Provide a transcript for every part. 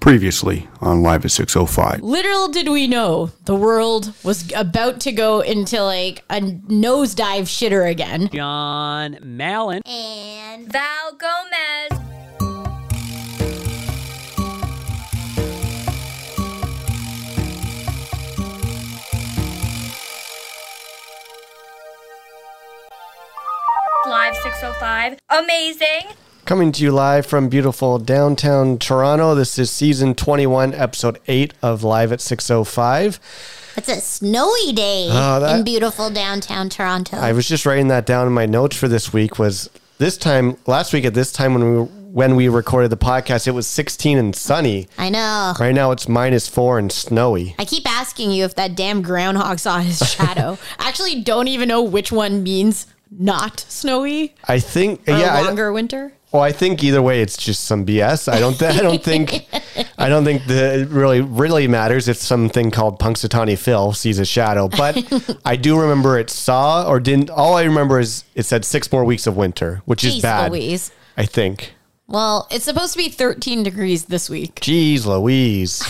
Previously on Live at 605. Little did we know the world was about to go into like a nosedive shitter again. John Mallon. and Val Gomez. Live 605. Amazing. Coming to you live from beautiful downtown Toronto. This is season 21, episode 8 of Live at 605. It's a snowy day Oh, that- in beautiful downtown Toronto. I was just writing that down in my notes for this week was this time last week at this time when we when we recorded the podcast it was 16 and sunny. I know. Right now it's minus 4 and snowy. I keep asking you if that damn groundhog saw his shadow. I actually don't even know which one means not snowy I think or yeah, I, longer winter. Well I think either way it's just some BS. I don't th- I don't think I don't think the it really really matters if something called Punxsutawney Phil sees a shadow, but I do remember it saw or didn't all I remember is it said 6 more weeks of winter, which is bad. Louise. I think. Well, it's supposed to be 13 degrees this week. Jeez Louise.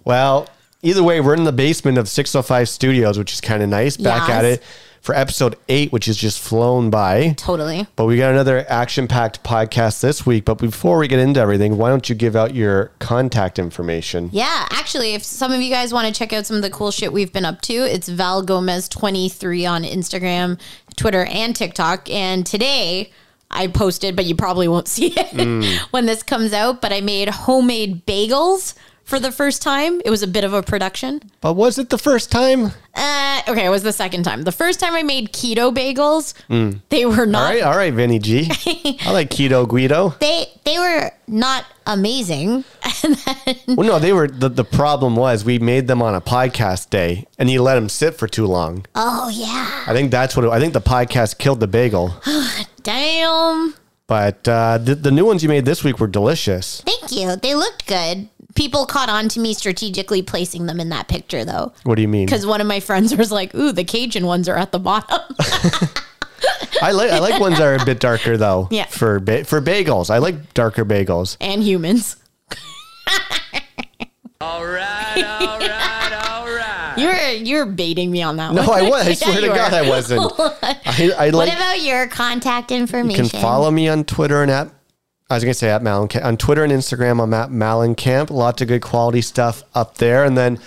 well, either way, we're in the basement of 605 Studios, which is kind of nice. Back at it for episode eight, which has just flown by. Totally. But we got another action packed podcast this week. But before we get into everything, why don't you give out your contact information? Yeah, actually, if some of you guys want to check out some of the cool shit we've been up to, it's Val Gomez 23 on Instagram, Twitter, and TikTok. And today I posted, but you probably won't see it mm. when this comes out, but I made homemade bagels for the first time. It was a bit of a production. But was it the first time? Uh, okay, it was the second time. The first time I made keto bagels, they were not All right, all right, Vinny G. I like Keto Guido. they they were not amazing. Well, no, they were. The, the problem was we made them on a podcast day and you let them sit for too long. Oh yeah. I think that's what it, I think the podcast killed the bagel. damn. But uh, the, the new ones you made this week were delicious. Thank you. They looked good. People caught on to me strategically placing them in that picture though. What do you mean? Because one of my friends was like, "Ooh, the Cajun ones are at the bottom." I like I like ones that are a bit darker though. Yeah. For ba- for bagels, I like darker bagels. and humans. All right, all right, all right. You're you're baiting me on that No, one. I was. I Yeah, swear to God, were. I wasn't. I, I What about your contact information? You information? can follow me on Twitter and at. I was gonna say at Malin on Twitter and Instagram. I'm at Malencamp. Lots of good quality stuff up there, and then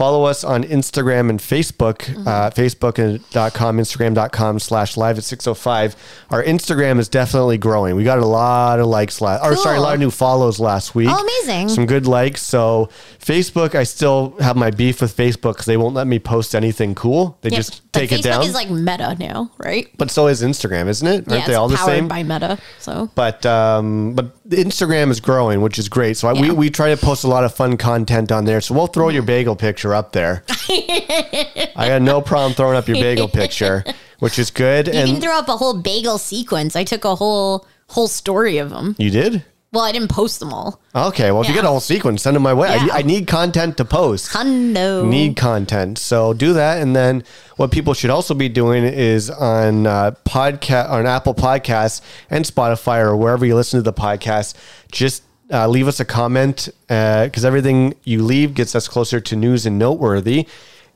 follow us on Instagram and Facebook. Mm-hmm. Uh, Facebook.com, Instagram.com slash live at six oh five. Our Instagram is definitely growing. We got a lot of likes last, or sorry, a lot of new follows last week. Oh, amazing. Some good likes. So Facebook, I still have my beef with Facebook because they won't let me post anything cool. They Yeah, just take Facebook it down. Facebook is like Meta now, right? but so is Instagram, isn't it? Aren't yeah, they all the same? powered by Meta. So but um, but Instagram is growing, which is great. So I, we Yeah. we try to post a lot of fun content on there. So we'll throw your bagel picture up there. I got no problem throwing up your bagel picture, which is good. you and can throw up a whole bagel sequence. I took a whole whole story of them. you did. Well, I didn't post them all. Okay, well, if you Yeah. get a whole sequence, send them my way. Yeah. I, I need content to post. Hundo. Need content, so do that. And then what people should also be doing is on uh, podcast on Apple Podcasts and Spotify or wherever you listen to the podcast. Just uh, leave us a comment because everything you leave gets us closer to news and noteworthy.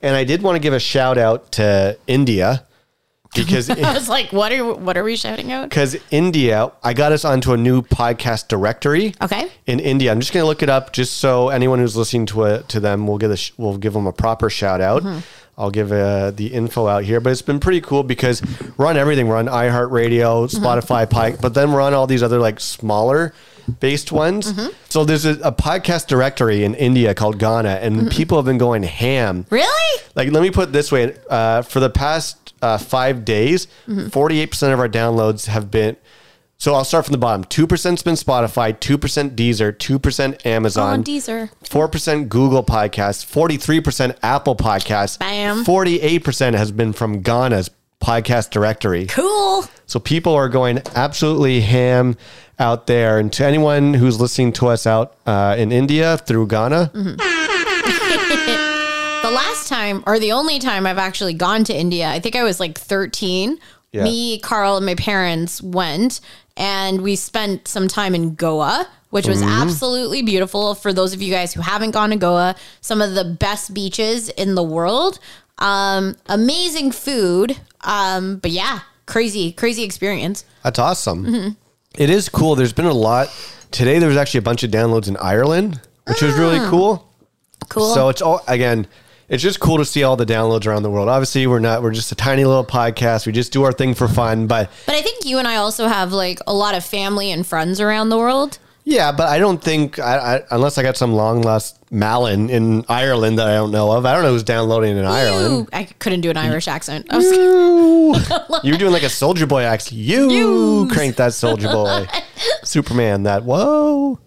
And I did want to give a shout out to India because. I was like, what are what are we shouting out? Because India, I got us onto a new podcast directory. Okay. In India, I'm just going to look it up, just so anyone who's listening to it to them, we'll give a sh- we'll give them a proper shout out. Mm-hmm. I'll give uh, the info out here, but it's been pretty cool because we're on everything. We're on iHeartRadio, Mm-hmm. Spotify, Pike, but then we're on all these other like smaller based ones. Mm-hmm. So there's a, a podcast directory in India called Gaana, and Mm-hmm. people have been going ham. Really? Like, let me put it this way: uh, for the past uh, five days, Mm-hmm. 48 percent of our downloads have been. So I'll start from the bottom. Two percent's been Spotify, two percent Deezer, two percent Amazon, On Deezer. four percent Google Podcasts, forty-three percent Apple Podcasts, Bam. forty-eight percent has been from Gaana's podcast directory. Cool. So people are going absolutely ham out there. And to anyone who's listening to us out uh, in India through Gaana, last time, or the only time I've actually gone to India, I think I was like 13. Yeah. Me, Carl, and my parents went, and we spent some time in Goa, which was absolutely beautiful. For those of you guys who haven't gone to Goa, some of the best beaches in the world. Um, amazing food. Um, but yeah, crazy, crazy experience. That's awesome. It is cool. There's been a lot. Today there was actually a bunch of downloads in Ireland, which was really cool. Cool. So it's all again, it's just cool to see all the downloads around the world. Obviously, we're not we're just a tiny little podcast. We just do our thing for fun, but but I think you and I also have like a lot of family and friends around the world. yeah, but I don't think I, I unless I got some long lost Malin in Ireland that I don't know of. I don't know who's downloading in Ireland. I couldn't do an Irish accent. I was, You're doing like a Soulja Boy accent. You Yous. crank that Soulja Boy. Superman, that whoa.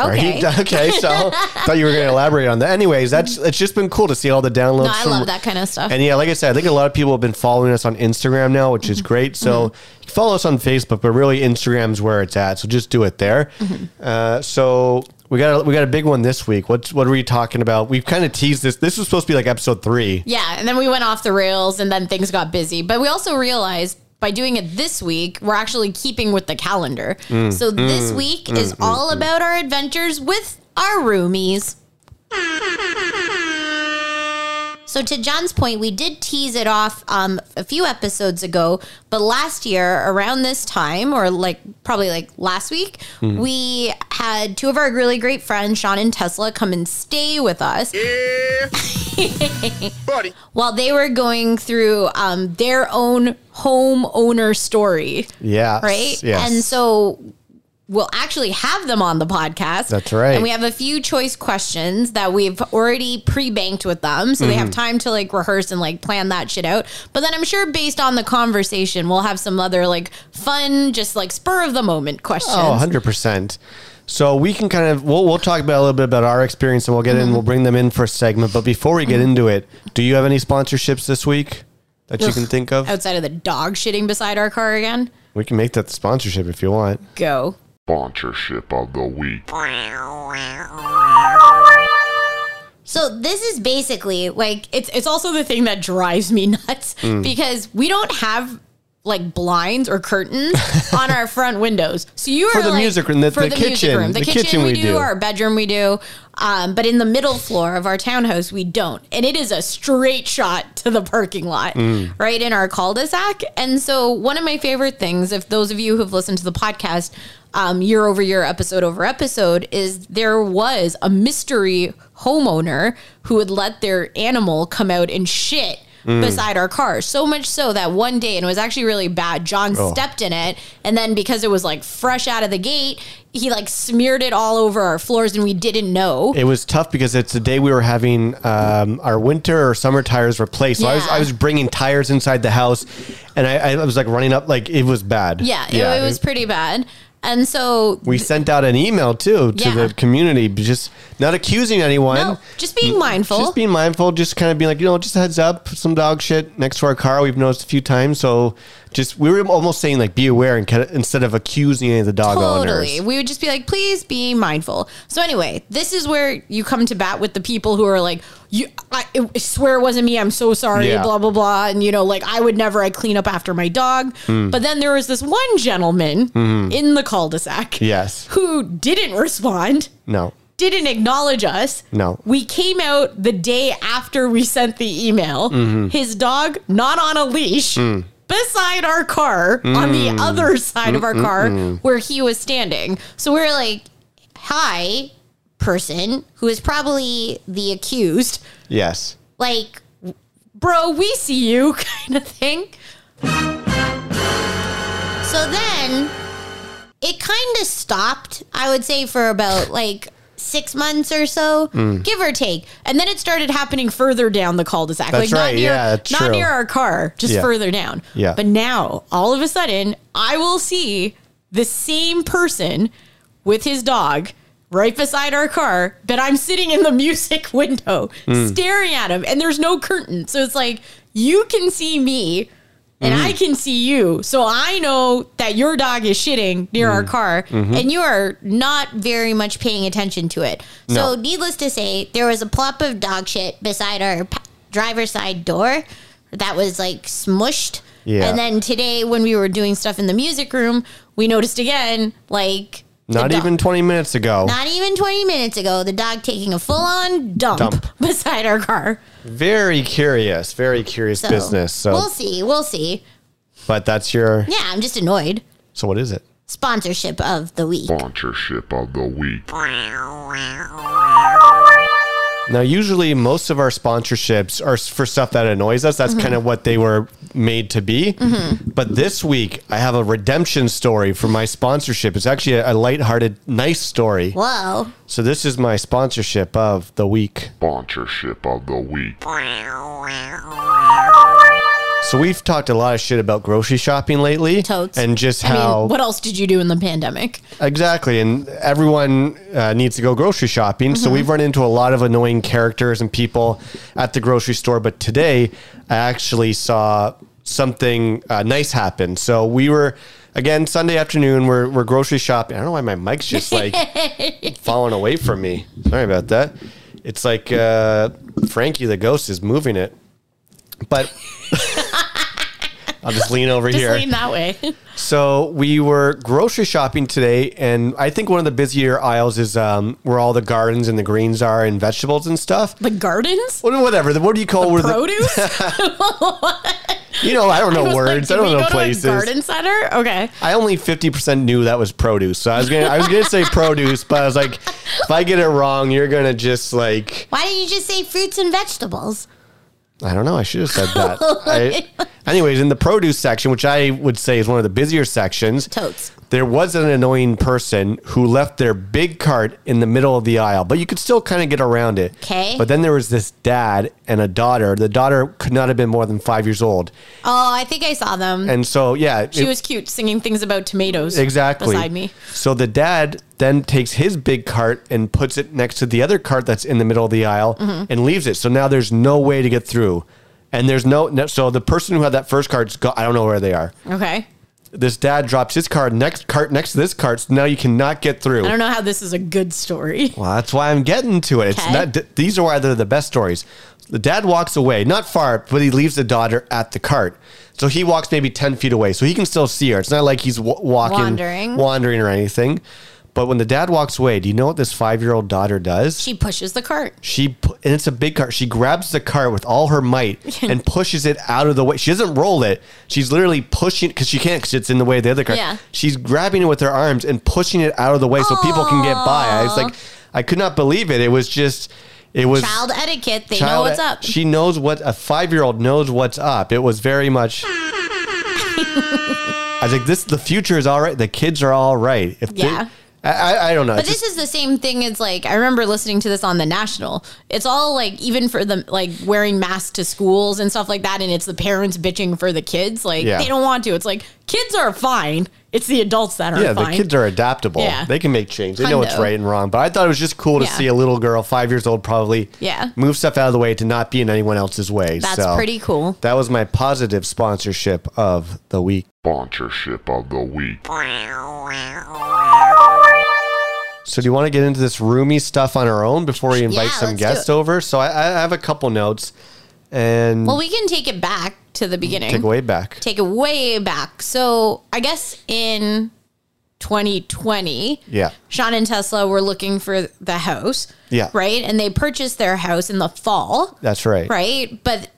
Okay. Right? Okay, so thought you were going to elaborate on that. Anyways, that's it's just been cool to see all the downloads. No, I from- love that kind of stuff. And yeah, like I said, I think a lot of people have been following us on Instagram now, which Mm-hmm. is great. So follow us on Facebook, but really Instagram's where it's at. So just do it there. Mm-hmm. Uh, so we got a, we got a big one this week. What's what are we talking about? We've kind of teased this. This was supposed to be like episode three. Yeah, and then we went off the rails and then things got busy. But we also realized by doing it this week, we're actually keeping with the calendar. Mm, so this mm. week mm, is mm, all about our adventures with our roomies. So to John's point, we did tease it off um, a few episodes ago, but last year around this time, or like probably like last week, we had two of our really great friends, Sean and Tesla, come and stay with us Buddy. while they were going through um, their own homeowner story, Yeah. right? Yes. And so we'll actually have them on the podcast. That's right. And we have a few choice questions that we've already pre-banked with them, so they Mm-hmm. have time to like rehearse and like plan that shit out. But then I'm sure based on the conversation, we'll have some other like fun, just like spur of the moment questions. Oh, 100%. So we can kind of we'll, we'll talk about a little bit about our experience and we'll get in we'll bring them in for a segment. But before we get into it, do you have any sponsorships this week that you can think of? Outside of the dog shitting beside our car again, We can make that the sponsorship if you want. go. Sponsorship of the week. So this is basically like it's it's also the thing that drives me nuts Mm. because we don't have like blinds or curtains on our front windows. So you are For the like- music room, the- for the music kitchen, room. the, the kitchen, kitchen we, we do, do. our bedroom we do, um, but in the middle floor of our townhouse we don't, and it is a straight shot to the parking lot, Mm. right in our cul-de-sac. And so one of my favorite things, if those of you who've listened to the podcast. Um, year over year, episode over episode, is there was a mystery homeowner who would let their animal come out and shit Mm. beside our car. So much so that one day, and it was actually really bad, John Oh. stepped in it. And then because it was like fresh out of the gate, he like smeared it all over our floors and we didn't know. It was tough because it's the day we were having um, our winter or summer tires replaced. So I was I was bringing tires inside the house, and I, I was like running up like it was bad. yeah, it, it was pretty bad. And so We sent out an email too to Yeah. the community, just not accusing anyone. no, just being mindful. Just being mindful, just kind of being like, you know, just a heads up, some dog shit next to our car. We've noticed a few times. So just, we were almost saying like, be aware and kind of, instead of accusing any of the dog Totally. owners. We would just be like, please be mindful. So anyway, this is where you come to bat with the people who are like, you, I, I swear it wasn't me. I'm so sorry. Yeah. Blah blah blah. And you know, like I would never. I clean up after my dog. Hmm. But then there was this one gentleman in the cul-de-sac. Yes. Who didn't respond. No. Didn't acknowledge us. No. We came out the day after we sent the email. Mm-hmm. His dog not on a leash. Mm. Beside our car on the hmm. other side of our car where he was standing. So we're like, hi, person who is probably the accused. Yes. Like, bro, we see you kind of thing. So then it kind of stopped, I would say, for about like six months or so, Mm. give or take. And then it started happening further down the cul-de-sac. That's like not near yeah, not true. near our car, just Yeah. further down. Yeah. But now, all of a sudden, I will see the same person with his dog right beside our car, but I'm sitting in the music window Hmm. staring at him, and there's no curtain. So it's like you can see me. And Hmm. I can see you. So I know that your dog is shitting near Hmm. our car Mm-hmm. and you are not very much paying attention to it. So, needless to say, there was a plop of dog shit beside our p- driver's side door that was like smushed. Yeah. And then today, when we were doing stuff in the music room, we noticed again, like Not The even 20 minutes ago. Not even 20 minutes ago, the dog taking a full on dump, Dump. beside our car. very curious. Very curious So business. So, we'll see. We'll see. but that's your. Yeah, I'm just annoyed. So what is it? Sponsorship of the week. Sponsorship of the week. Now, usually most of our sponsorships are for stuff that annoys us. That's kind of mm-hmm. what they were made to be. Mm-hmm. But this week, I have a redemption story for my sponsorship. It's actually a, a lighthearted, nice story. Whoa. So this is my sponsorship of the week. Sponsorship of the week. So we've talked a lot of shit about grocery shopping lately, Totes. and just I how mean, what else did you do in the pandemic? Exactly, and everyone uh, needs to go grocery shopping. So we've run into a lot of annoying characters and people at the grocery store. But today, I actually saw something uh, nice happen. So we were again Sunday afternoon. We're we're grocery shopping. I don't know why my mic's just like falling away from me. Sorry about that. It's like uh, Frankie the ghost is moving it, but. I'll just lean over Just here. lean that way. So we were grocery shopping today, and I think one of the busier aisles is um, where all the gardens and the greens are, and vegetables and stuff. the gardens? What- Whatever. What do you call where the, Produce? You know, I don't know was like, words. did I don't we know go to a places. garden center? Okay. I only fifty percent knew that was produce. So I was gonna, I was gonna say produce, but I was like, if I get it wrong, you're gonna just like, Why didn't you just say fruits and vegetables? I don't know. I should have said that. I, anyways, in the produce section, which I would say is one of the busier sections, Totes. There was an annoying person who left their big cart in the middle of the aisle, but you could still kind of get around it. 'Kay. But then there was this dad and a daughter. The daughter could not have been more than five years old. Oh, I think I saw them. And so, yeah. she it- was cute singing things about tomatoes. exactly Beside me. So the dad then takes his big cart and puts it next to the other cart that's in the middle of the aisle Mm-hmm. and leaves it. So now there's no way to get through. And there's no, no so the person who had that first cart's go, I don't know where they are. Okay. This dad drops his cart next cart next to this cart, so now you cannot get through. I don't know how this is a good story. Well, that's why I'm getting to it. It's Okay. not. th- These are why they're the best stories. The dad walks away, not far, but he leaves the daughter at the cart. So he walks maybe ten feet away, so he can still see her. It's not like he's w- walking, Wandering. wandering or anything. But when the dad walks away, do you know what this five-year-old daughter does? She pushes the cart. She pu- and it's a big cart. She grabs the cart with all her might and pushes it out of the way. She doesn't roll it. She's literally pushing because she can't because it's in the way of the other cart. Yeah. She's grabbing it with her arms and pushing it out of the way so people can get by. I was like, I could not believe it. It was just, it was Child etiquette. They know child- what's up. She knows what a five year old knows what's up. It was very much. I was like, this. The future is all right. The kids are all right. If Yeah. I, I, I don't know. But It's this just- is the same thing as like I remember listening to this on the national. It's all like even for the like wearing masks to schools and stuff like that, and it's the parents bitching for the kids. Like Yeah. they don't want to. It's like kids are fine. It's the adults that are Yeah, fine. the kids are adaptable. Yeah. They can make change. They know what's right and wrong. But I thought it was just cool to Yeah. see a little girl, five years old, probably Yeah. move stuff out of the way to not be in anyone else's way. That's So pretty cool. That was my positive sponsorship of the week. Sponsorship of the week. So do you want to get into this roomy stuff on our own before we invite Yeah, some guests over? So I, I have a couple notes and Well, we can take it back to the beginning. take away back. Take it way back. So I guess in 2020, Yeah. Sean and Tesla were looking for the house. Yeah. Right. And they purchased their house in the fall. That's right. Right. But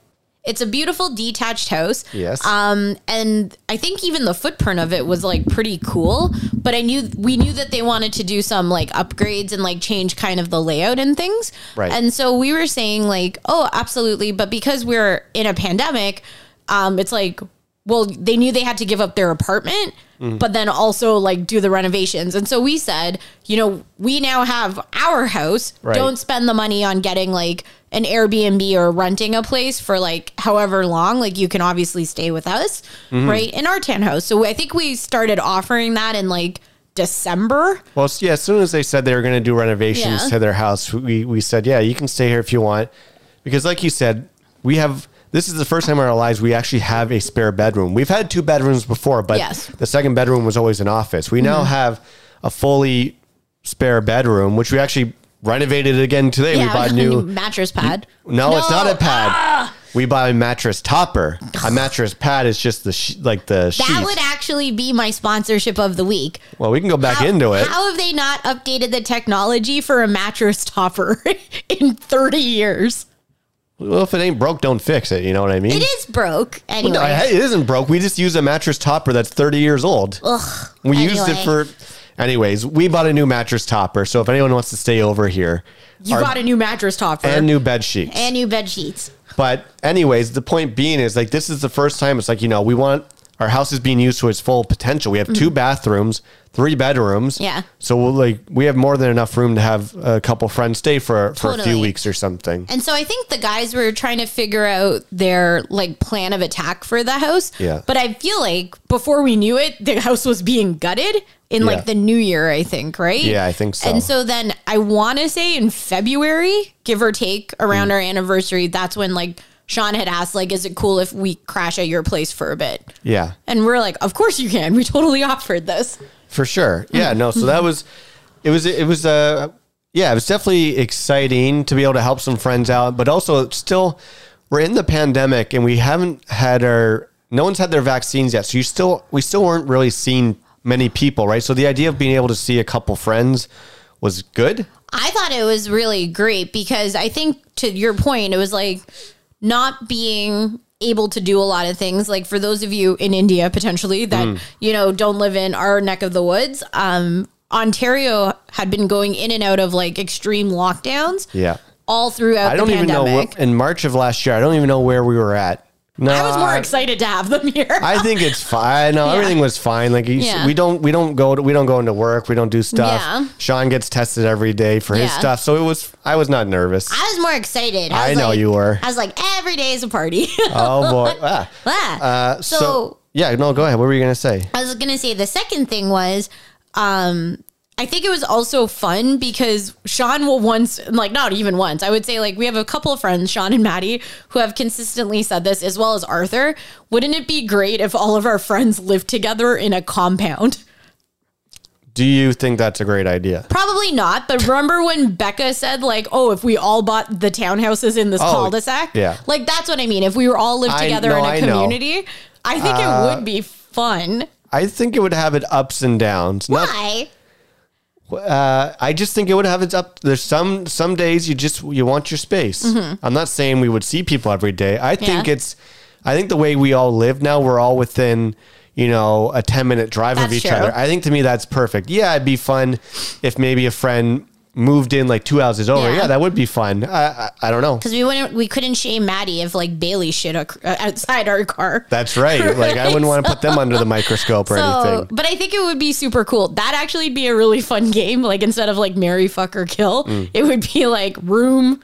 it's a beautiful detached house. Yes. Um, and I think even the footprint of it was like pretty cool. But I knew we knew that they wanted to do some like upgrades and like change kind of the layout and things. Right. And so we were saying like, oh, absolutely. But because we're in a pandemic, um, it's like, well, they knew they had to give up their apartment, Mm. but then also like do the renovations. And so we said, you know, we now have our house. Right. Don't spend the money on getting like an Airbnb or renting a place for like however long. Like you can obviously stay with us, Mm-hmm. right? In our tan house. So I think we started offering that in like December. Well, yeah, as soon as they said they were going to do renovations Yeah. to their house, we, we said, yeah, you can stay here if you want. Because, like you said, we have this is the first time in our lives we actually have a spare bedroom. We've had two bedrooms before, but Yes. the second bedroom was always an office. We now mm-hmm. have a fully spare bedroom, which we actually renovated again today. we bought a new. mattress pad. No, it's not a pad. Ah! we buy a mattress topper. A mattress pad is just the sh- like the sheet. That would actually be my sponsorship of the week. well, we can go back How- into it. How have they not updated the technology for a mattress topper in 30 years? Well, if it ain't broke, don't fix it. You know what I mean? It is broke anyway. No, it isn't broke. We just use a mattress topper that's 30 years old. Ugh, we used it for. Anyways, we bought a new mattress topper. So if anyone wants to stay over here, You our- got a new mattress topper and new bed sheets. and new bed sheets. But anyways, the point being is like this is the first time it's like you know we want our house is being used to its full potential. We have two mm. bathrooms, three bedrooms. Yeah. So we'll, like we have more than enough room to have a couple friends stay for for a few weeks or something. And so I think the guys were trying to figure out their like plan of attack for the house. Yeah. But I feel like before we knew it, the house was being gutted in Yeah. like the new year, I think, right? Yeah, I think so. And so then I want to say in February, give or take, around Mm. our anniversary, that's when like Sean had asked, like, is it cool if we crash at your place for a bit? Yeah. And we're like, of course you can. We totally offered this. For sure. Yeah, no, so that was it was it was uh yeah, it was definitely exciting to be able to help some friends out, but also still we're in the pandemic and we haven't had our no one's had their vaccines yet. So you still we still weren't really seeing many people, right? So the idea of being able to see a couple friends was good. I thought it was really great because I think to your point, it was like not being able to do a lot of things. Like for those of you in India potentially that, Mm. you know, don't live in our neck of the woods, um, Ontario had been going in and out of like extreme lockdowns Yeah. all throughout I don't the even know what, in March of last year. I don't even know where we were at. No, I was more excited to have them here. I think it's fine. No, Yeah. everything was fine. Like Yeah. we don't we don't go to, we don't go into work. We don't do stuff. Yeah. Sean gets tested every day for his stuff. So it was I was not nervous. I was more excited. I was know like- you were. I was like, every day is a party. oh boy. Ah. Ah. Uh, so, So- yeah, no, go ahead. What were you gonna say? I was gonna say the second thing was, um, I think it was also fun because Sean will once, like not even once, I would say like we have a couple of friends, Sean and Maddie, who have consistently said this, as well as Arthur. Wouldn't it be great if all of our friends lived together in a compound? Do you think that's a great idea? Probably not, but remember when Becca said like, "Oh, if we all bought the townhouses in this Oh, cul-de-sac?" yeah. like that's what I mean. If we were all lived I- together no, in a I know. community, I think it would uh, be fun. I think it would have its ups and downs. Not, Why? Uh, I just think it would have its up. There's some some days you just you want your space. I'm not saying we would see people every day. I think Mm-hmm. Yeah. it's. I think the way we all live now, we're all within you know a 10 minute drive of each true. other. I think to me that's perfect. Yeah, it'd be fun if maybe a friend moved in like two houses over. Yeah. Yeah, that would be fun. I I, I don't know. Because we wouldn't, we couldn't shame Maddie if like Bailey shit uh, outside our car. That's right. Like I wouldn't want to put them under the microscope or So, anything. but I think it would be super cool. That actually be a really fun game. Like instead of like marry, fuck, or kill, Mm. it would be like room,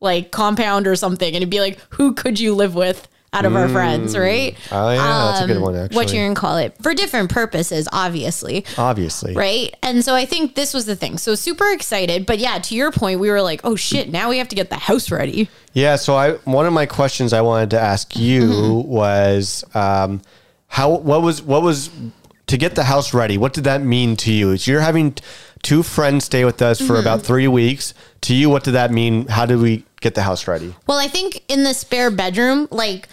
like compound or something, and it'd be like who could you live with out of our friends, right? Oh yeah, that's a good one What you're gonna call it for different purposes, obviously. Obviously. Right. And so I think this was the thing. So super excited. But yeah, to your point, we were like, oh shit, now we have to get the house ready. Yeah, so I one of my questions I wanted to ask you Mm-hmm. was um, how what was what was to get the house ready? What did that mean to you? So you're having two friends stay with us for Mm-hmm. about three weeks. To you, what did that mean? How did we get the house ready? Well, I think in the spare bedroom, like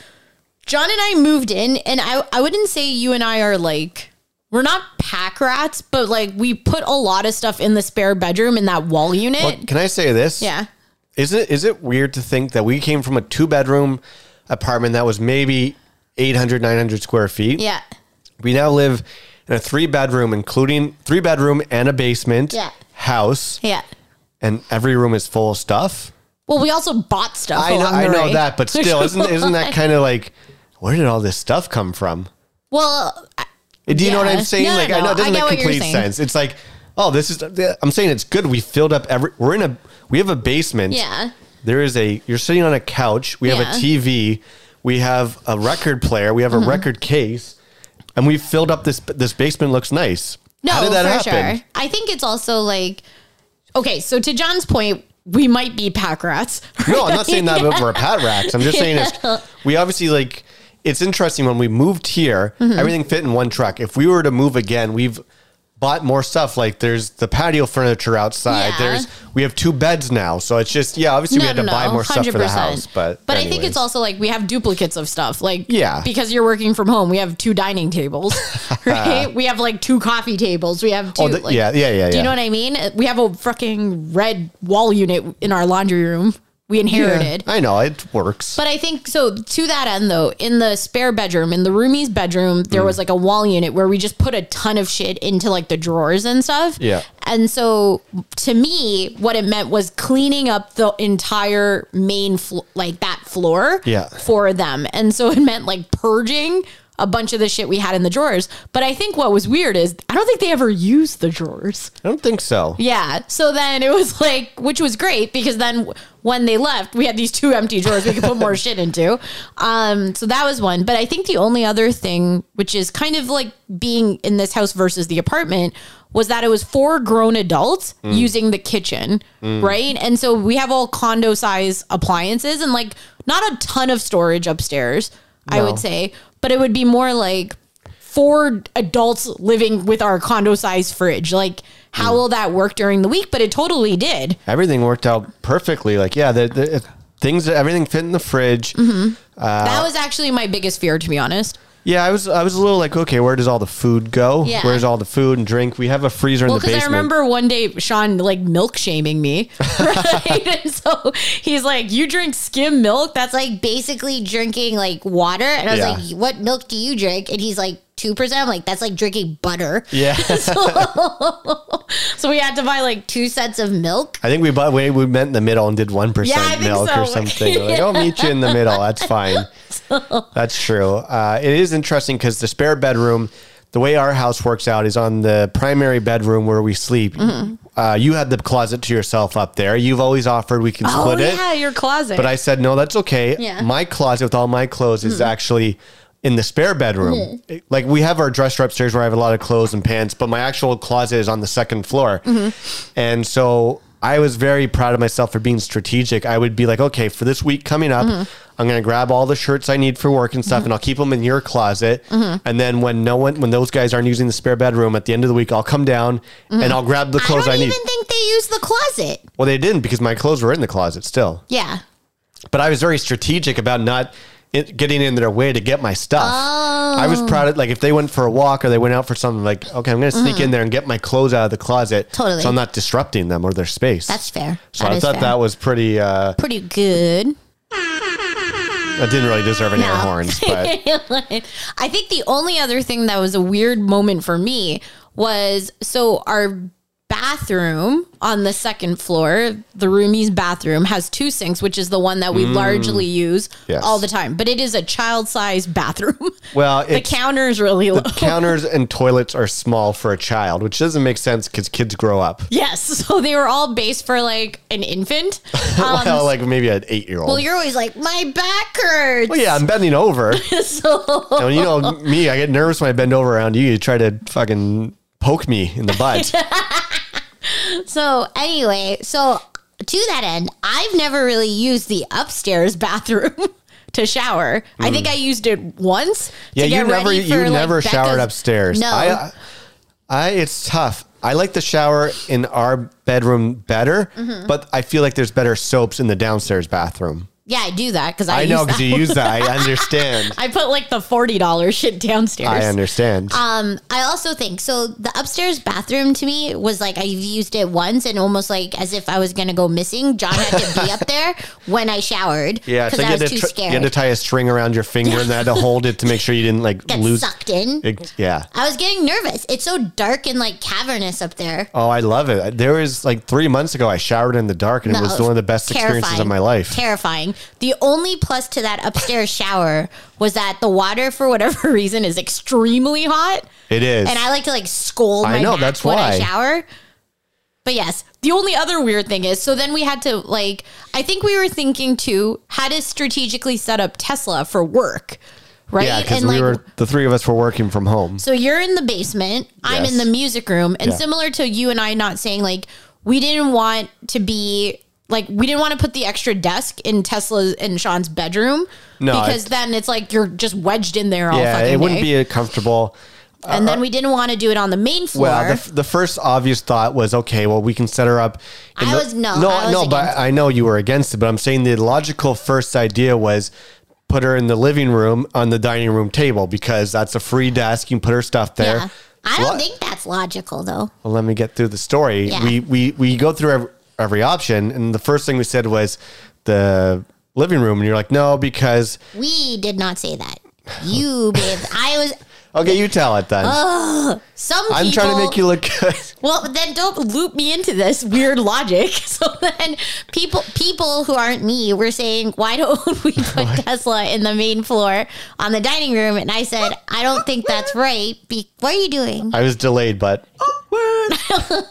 John and I moved in, and I, I wouldn't say you and I are like, we're not pack rats, but like we put a lot of stuff in the spare bedroom in that wall unit. Well, can I say this? yeah. Is it is it weird to think that we came from a two bedroom apartment that was maybe 800 900 square feet? Yeah. We now live in a three bedroom, including three bedroom and a basement Yeah. house, Yeah. and every room is full of stuff. Well, we also bought stuff. I know, I know that, but still, isn't isn't that kind of like where did all this stuff come from? Well, I- Do you know what Yeah. I'm saying? No, like no, I know it doesn't make complete sense. It's like, oh, this is. I'm saying it's good. We filled up every. We're in a. We have a basement. yeah. There is a. You're sitting on a couch. We have Yeah. a TV. We have a record player. We have Mm-hmm. a record case, and we filled up this. This basement looks nice. No, How did that for happen? sure. I think it's also like, okay, so to John's point, we might be pack rats. No, I'm not saying that we're pack rats. I'm just saying it's we obviously like it's interesting when we moved here, Mm-hmm. everything fit in one truck. If we were to move again, we've bought more stuff. Like there's the patio furniture outside. Yeah. There's we have two beds now, so it's just yeah. Obviously, we had to buy more stuff for the house, but but I think it's also like we have duplicates of stuff. Like Yeah. because you're working from home, we have two dining tables, right? we have like two coffee tables. We have oh, two. Oh, the- like, yeah, yeah, yeah, Do you yeah. know what I mean? We have a fucking red wall unit in our laundry room. We inherited. I know it works. But I think so to that end though, in the spare bedroom, in the roomie's bedroom, there Mm. was like a wall unit where we just put a ton of shit into like the drawers and stuff. Yeah. And so to me, what it meant was cleaning up the entire main flo- like that floor Yeah. for them. And so it meant like purging a bunch of the shit we had in the drawers. But I think what was weird is I don't think they ever used the drawers. I don't think so. Yeah. So then it was like, which was great because then when they left, we had these two empty drawers we could put more shit into. Um, so that was one. But I think the only other thing, which is kind of like being in this house versus the apartment, was that it was four grown adults using the kitchen, right? And so we have all condo size appliances and like not a ton of storage upstairs, I would say, but it would be more like four adults living with our condo size fridge. Like, how will that work during the week? But it totally did. Everything worked out perfectly. Like yeah, the, the things everything fit in the fridge. Mm-hmm. Uh, that was actually my biggest fear, to be honest. Yeah, I was I was a little like, okay, where does all the food go? Yeah. Where's all the food and drink? We have a freezer Well, in the basement. because. I remember one day Sean like milk shaming me, right? and so he's like, "You drink skim milk? That's like." Basically drinking like water. And I was Yeah. like, what milk do you drink? And he's like, 2%. I'm like, that's like drinking butter. yeah, So we had to buy like Two sets of milk. I think we bought we, we met in the middle and did one Yeah, percent milk so. or something. Like, I'll meet you in the middle. That's fine. That's true. Uh, it is interesting because the spare bedroom, the way our house works out is on the primary bedroom where we sleep. Mm-hmm. Uh, you had the closet to yourself up there. You've always offered we can oh split it. yeah, your closet. But I said, no, that's okay. Yeah. My closet with all my clothes is actually in the spare bedroom. Like we have our dresser upstairs where I have a lot of clothes and pants, but my actual closet is on the second floor. Mm-hmm. And so I was very proud of myself for being strategic. I would be like, okay, for this week coming up, mm-hmm. I'm going to grab all the shirts I need for work and stuff, mm-hmm. and I'll keep them in your closet. And then when no one, when those guys aren't using the spare bedroom at the end of the week, I'll come down and I'll grab the I clothes don't I, need. even think they use the closet. well, they didn't because my clothes were in the closet still Yeah. but I was very strategic about not it, getting in their way to get my stuff. I was proud of like if they went for a walk or they went out for something like okay, I'm going to sneak in there and get my clothes out of the closet, Totally. so I'm not disrupting them or their space. That's fair. So That I thought fair. that was pretty. Uh, pretty good. I didn't really deserve any air horns, but I think the only other thing that was a weird moment for me was so our bathroom on the second floor, the roomie's bathroom has two sinks, which is the one that we largely use Mm. Yes. all the time. But it is a child-sized bathroom. well, the it's, counter is really low. counters and toilets are small for a child, which doesn't make sense because kids grow up. yes, so they were all based for like an infant. Um, well, like maybe an eight year old. Well, you're always like, my back hurts. Well, yeah, I'm bending over. so and you know me, I get nervous when I bend over around you. You try to fucking poke me in the butt. So anyway, so to that end, I've never really used the upstairs bathroom to shower. I think I used it once. Mm. Yeah, you never you for, like, never showered Becca's- upstairs. No. I, I it's tough. I like the shower in our bedroom better, Mm-hmm. but I feel like there's better soaps in the downstairs bathroom. Yeah, I do that because I, I, know because you use that. I understand. I put like the forty dollars shit downstairs. I understand. um, I also think so. The upstairs bathroom to me was like I've used it once, and almost like as if I was gonna go missing. John had to be up there when I showered. yeah, because like I was too tr- scared. you had to tie a string around your finger and then had to hold it to make sure you didn't like Get lose. sucked in. It- yeah. I was getting nervous. It's so dark and like cavernous up there. Oh, I love it. There was like three months ago, I showered in the dark, and it was one of the best experiences of my life. Terrifying. The only plus to that upstairs shower was that the water, for whatever reason, is extremely hot, It is. and I like to like scold I my know, back that's when why. I shower. but yes. The only other weird thing is, so then we had to like, I think we were thinking too how to strategically set up Tesla for work, right? yeah, because we were the three of us were working from home. So you're in the basement, I'm Yes. in the music room, and Yeah. similar to you and I not saying like we didn't want to be like we didn't want to put the extra desk in Tesla's and Sean's bedroom No, because it- then it's like you're just wedged in there all yeah, fucking it wouldn't day. be comfortable. Uh, and then uh, we didn't want to do it on the main floor. Well, the, the first obvious thought was okay. Well, we can set her up. I the- was- no, no, I was no. But against I know you were against it. But I'm saying the logical first idea was put her in the living room on the dining room table because that's a free desk. You can put her stuff there. yeah. I don't think that's logical though. Well, let me get through the story. Yeah. We we we go through every, option, and the first thing we said was the living room, and you're like, no, because We did not say that. You, babe. I was okay, you tell it then. some I'm trying to make you look good. Well, then don't loop me into this weird logic. So then people people who aren't me were saying, why don't we put Tesla in the main floor on the dining room? And I said, I don't think that's right. Be- what are you doing? I was delayed, but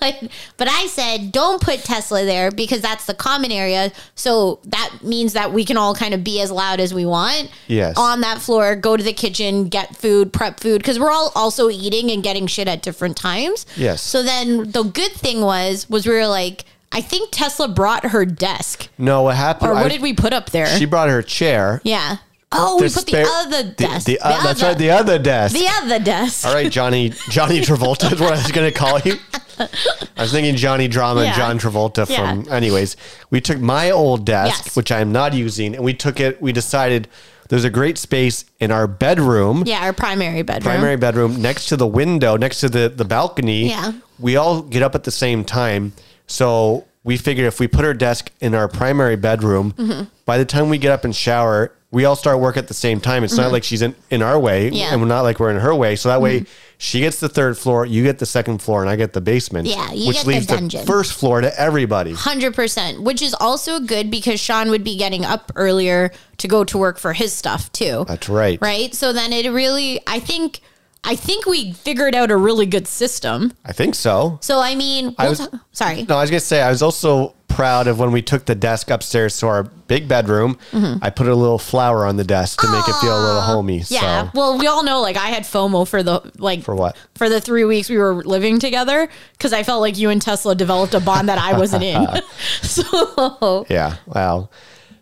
but I said, don't put Tesla there because that's the common area. So that means that we can all kind of be as loud as we want. Yes. On that floor, go to the kitchen, get food, prep food, because we're all also eating and getting shit at different times. Yes. So then the good thing was, was we were like, I think Tesla brought her desk. no, what happened? Or what I- did we put up there? She brought her chair. yeah. Oh, we put spare- the other the- desk. the- uh, that's other- right, the other desk. the other desk. All right, Johnny Johnny Travolta is what I was going to call you. I was thinking Johnny Drama and John Travolta from. Yeah. Anyways, we took my old desk, Yes. which I am not using, and we took it. We decided there's a great space in our bedroom, Yeah, our primary bedroom. primary bedroom, next to the window, next to the the balcony. Yeah. we all get up at the same time, so we figured if we put our desk in our primary bedroom, Mm-hmm. by the time we get up and shower. We all start work at the same time. It's not like she's in, in our way, Mm-hmm. Yeah. Mm-hmm. and we're not like we're in her way. So that way, she gets the third floor, you get the second floor, and I get the basement. Yeah, you which get the leaves dungeon. the first floor to everybody. Hundred percent, which is also good because Sean would be getting up earlier to go to work for his stuff too. That's right. Right. So then it really, I think, I think we figured out a really good system. I think so. So I mean, I we'll was- ta- sorry. No, I was gonna say I was also proud of when we took the desk upstairs to our big bedroom. I put a little flower on the desk to make it feel a little homey. Mm-hmm. Yeah. So Well, we all know like I had FOMO for the like For what? For the three weeks we were living together because I felt like you and Tesla developed a bond that I wasn't in. so yeah. Well,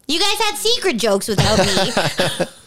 you guys had secret jokes without me.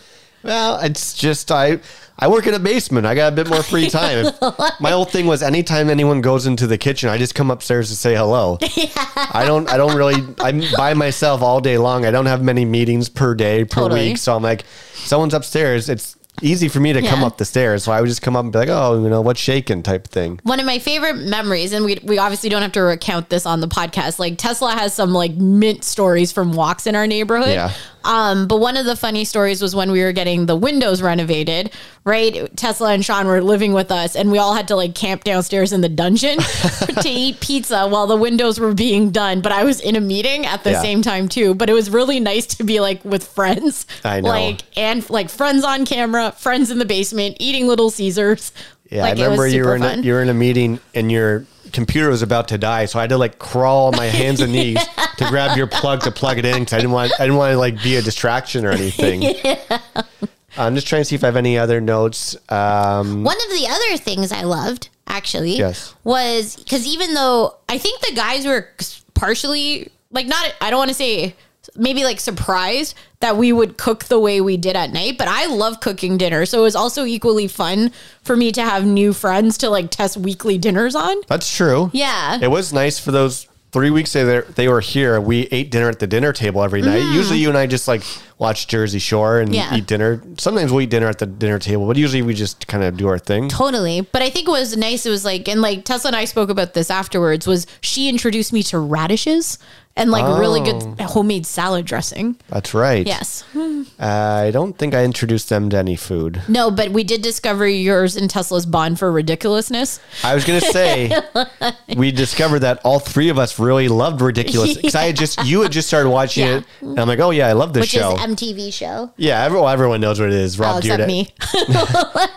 well, it's just I. I work in a basement. I got a bit more free time. My old thing was anytime anyone goes into the kitchen, I just come upstairs to say hello. I don't I don't really I'm by myself all day long. I don't have many meetings per day, per Totally. week. So I'm like, someone's upstairs, it's easy for me to come up the stairs. So I would just come up and be like, oh, you know, what's shaking type thing. One of my favorite memories, and we, we obviously don't have to recount this on the podcast. Like Tesla has some like mint stories from walks in our neighborhood. Yeah. Um, but one of the funny stories was when we were getting the windows renovated, right? Tesla and Sean were living with us, and we all had to like camp downstairs in the dungeon to eat pizza while the windows were being done. But I was in a meeting at the Yeah. same time too. But it was really nice to be like with friends. I know. Like and like friends on camera, friends in the basement, eating little Caesars. Yeah, Like, I remember you were in a, you were in a meeting and your computer was about to die, so I had to like crawl on my hands and knees to grab your plug to plug it in because I didn't want I didn't want to like be a distraction or anything. I'm just trying to see if I have any other notes. Um, One of the other things I loved, actually, Yes. was because even though I think the guys were partially like not, I don't want to say maybe like surprised that we would cook the way we did at night, but I love cooking dinner, so it was also equally fun for me to have new friends to like test weekly dinners on. that's true. Yeah. It was nice for those three weeks they were, they were here. We ate dinner at the dinner table every night. Mm. Usually you and I just like watch Jersey Shore and. Yeah. eat dinner. Sometimes we eat dinner at the dinner table, but usually we just kind of do our thing. Totally. But I think it was nice. It was like, and like Tesla and I spoke about this afterwards, was she introduced me to radishes and like really good oh. homemade salad dressing. That's right. Yes. I don't think I introduced them to any food. No, but we did discover yours and Tesla's bond for ridiculousness. I was gonna say we discovered that all three of us really loved ridiculous because I had just you had just started watching Yeah. it, and I'm like, oh yeah, I love this Which show. is MTV show. yeah, everyone, everyone knows what it is. Rob Oh, except Dyrdek. me.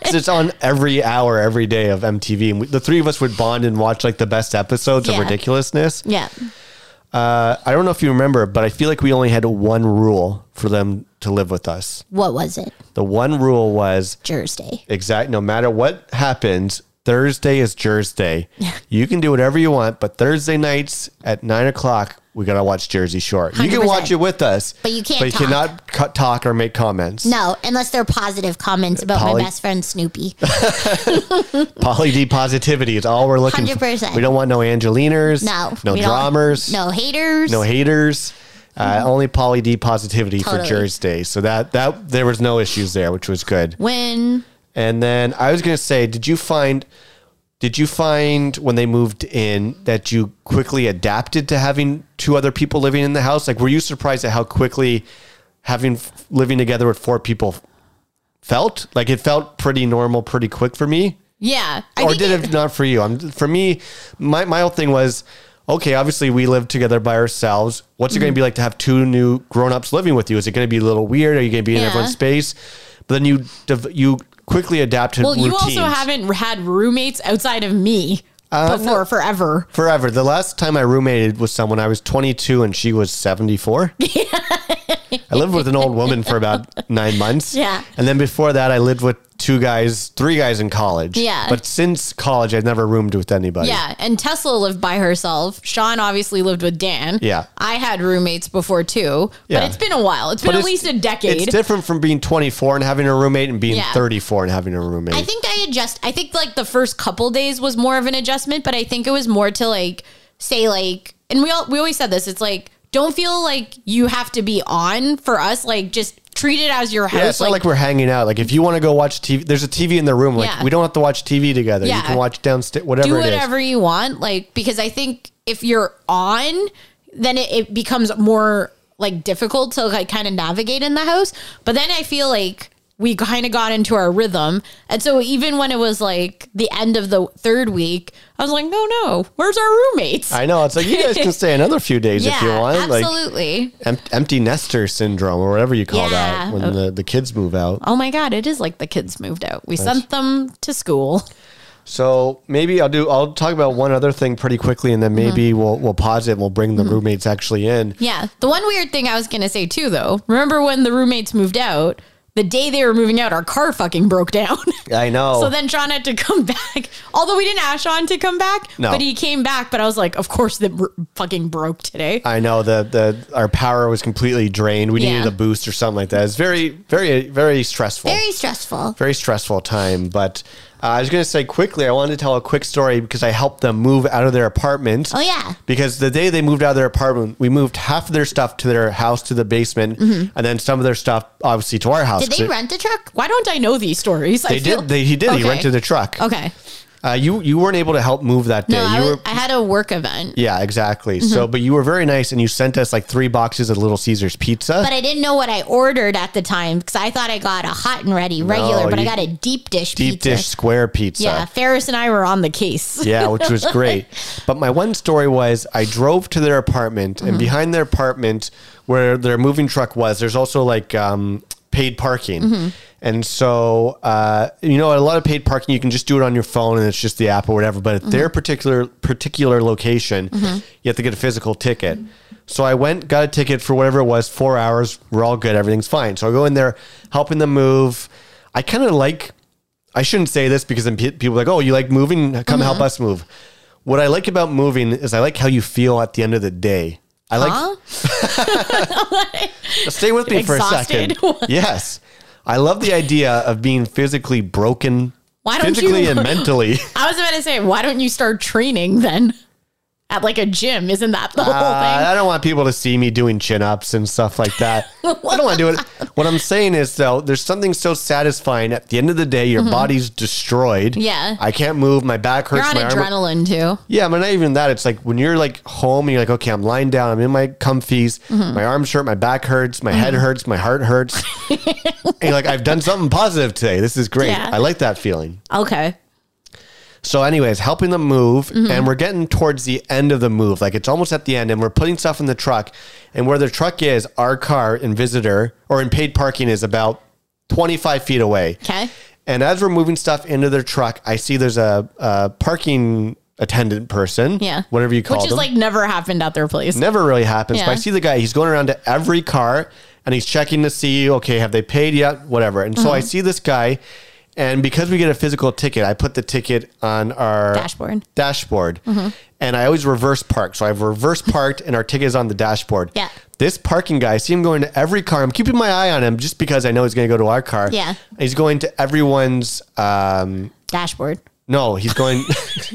'Cause It's on every hour, every day of MTV, and we, the three of us would bond and watch like the best episodes of ridiculousness. Yeah. Uh, I don't know if you remember, but I feel like we only had one rule for them to live with us. What was it? The one rule was Thursday. exact no matter what happens thursday is Jersey. you can do whatever you want but thursday nights at nine o'clock we gotta watch Jersey Shore. You can 100%. watch it with us, But you can't But you talk. cannot cut, talk or make comments. No, unless they're positive comments about Pauly- my best friend Snooki. Pauly D positivity is all we're looking for. 100%. We don't want no Angeliners. No, no we don't- dramas. no haters. no haters. Uh, only Pauly D positivity for Totally. Jersey Day. So that that there was no issues there, which was good. Win. And then I was gonna say, did you find did you find when they moved in that you quickly adapted to having two other people living in the house? Like were you surprised at how quickly having living together with four people felt? Like it felt pretty normal pretty quick for me? Yeah. I or did it, not for you? I'm for me. My my whole thing was okay. Obviously, we live together by ourselves. What's it Mm-hmm. going to be like to have two new grown ups living with you? Is it going to be a little weird? Are you going to be in Yeah. everyone's space? But then you you quickly adapt to Well, you also haven't had roommates outside of me Uh, before forever. forever. The last time I roommated with someone, I was 22 and she was 74. I lived with an old woman for about nine months. Yeah. And then before that, I lived with two guys, three guys in college. Yeah. But since college, I've never roomed with anybody. Yeah, and Tesla lived by herself. Sean obviously lived with Dan. Yeah. I had roommates before too, Yeah. but it's been a while. It's been But at it's- least a decade. It's different from being 24 and having a roommate and being Yeah. 34 and having a roommate. I think I adjust. I think like the first couple days was more of an adjustment, but I think it was more to like say like, and we all we always said this. It's like don't feel like you have to be on for us. Like just treat it as your house. yeah, it's not like we're hanging out. Like if you want to go watch TV, there's a TV in the room. Like Yeah. we don't have to watch TV together. Yeah. You can watch downstairs, whatever do it is. whatever you want like because i think if you're on then it, it becomes more like difficult to like kind of navigate in the house but then i feel like we kind of got into our rhythm and so even when it was like the end of the third week i was like no no where's our roommates I know. It's like you guys can stay another few days if you want. Like absolutely em- empty nester syndrome or whatever you call that Yeah. when the, the kids move out. oh my god it is like the kids moved out we sent them to school So maybe I'll do. I'll talk about one other thing pretty quickly, and then Mm-hmm. maybe we'll we'll pause it. and We'll bring the roommates actually in. Yeah. The one weird thing I was going to say too, though, remember when the roommates moved out? The day they were moving out, our car fucking broke down. I know. so then Sean had to come back. Although we didn't ask Sean to come back, No. but he came back. But I was like, of course, that br- fucking broke today. I know the the our power was completely drained. We Yeah. needed a boost or something like that. It's very very very stressful. Very stressful. very stressful time. But uh, I was going to say quickly, I wanted to tell a quick story because I helped them move out of their apartment. Oh, yeah. Because the day they moved out of their apartment, we moved half of their stuff to their house to the basement, and then some of their stuff obviously to our house. Did they rent a truck? Why don't I know these stories? I They feel- did. They, he did. He rented a truck. Okay. Uh, you you weren't able to help move that day. No, I, was, were. I had a work event. yeah, exactly. Mm-hmm. So, but you were very nice, and you sent us like three boxes of Little Caesars pizza. But I didn't know what I ordered at the time because I thought I got a hot and ready regular, but I got a deep dish Deep pizza. dish square pizza. Yeah. Ferris and I were on the case. Yeah, which was great. But my one story was I drove to their apartment, and behind their apartment, where their moving truck was, there's also like um, paid parking. And so, uh, you know, a lot of paid parking, you can just do it on your phone, and it's just the app or whatever. But at their particular particular location, you have to get a physical ticket. So I went, got a ticket for whatever it was, four hours. We're all good, everything's fine. So I go in there, helping them move. I kind of like I shouldn't say this because then people are like, oh, you like moving? Come help us move. What I like about moving is I like how you feel at the end of the day. I like. Stay with me for a second. Yes, I love the idea of being physically broken, Why don't physically you- and mentally. I was about to say, why don't you start training then at like a gym? Isn't that the whole Uh, thing? I don't want people to see me doing chin ups and stuff like that. I don't want to do it. What I'm saying is, though, there's something so satisfying. At the end of the day, your body's destroyed. Mm-hmm. Yeah. I can't move. My back You're hurts. on my arm. adrenaline too. Yeah, but not even that. It's like when you're like home and you're like, okay, I'm lying down, I'm in my comfies, Mm-hmm. my arms hurt, my back hurts, my head hurts, my heart hurts. and you're like, I've done something positive today. This is great. Yeah. I like that feeling. Okay. So, anyways, helping them move, Mm-hmm. and we're getting towards the end of the move. Like it's almost at the end, and we're putting stuff in the truck. And where the truck is, our car in visitor or in paid parking is about 25 feet away. Okay. And as we're moving stuff into their truck, I see there's a, a parking attendant person. Yeah. Whatever you call it. Which is them. like never happened at their place. Never really happens. But I see the guy, he's going around to every car and he's checking to see, okay, have they paid yet? Whatever. And so Mm-hmm. I see this guy, and because we get a physical ticket, I put the ticket on our Dashboard. Dashboard. and I always reverse park. So I've reverse parked, and our ticket is on the dashboard. Yeah. This parking guy, I see him going to every car. I'm keeping my eye on him just because I know he's going to go to our car. Yeah. He's going to everyone's. Um, Dashboard. no, he's going.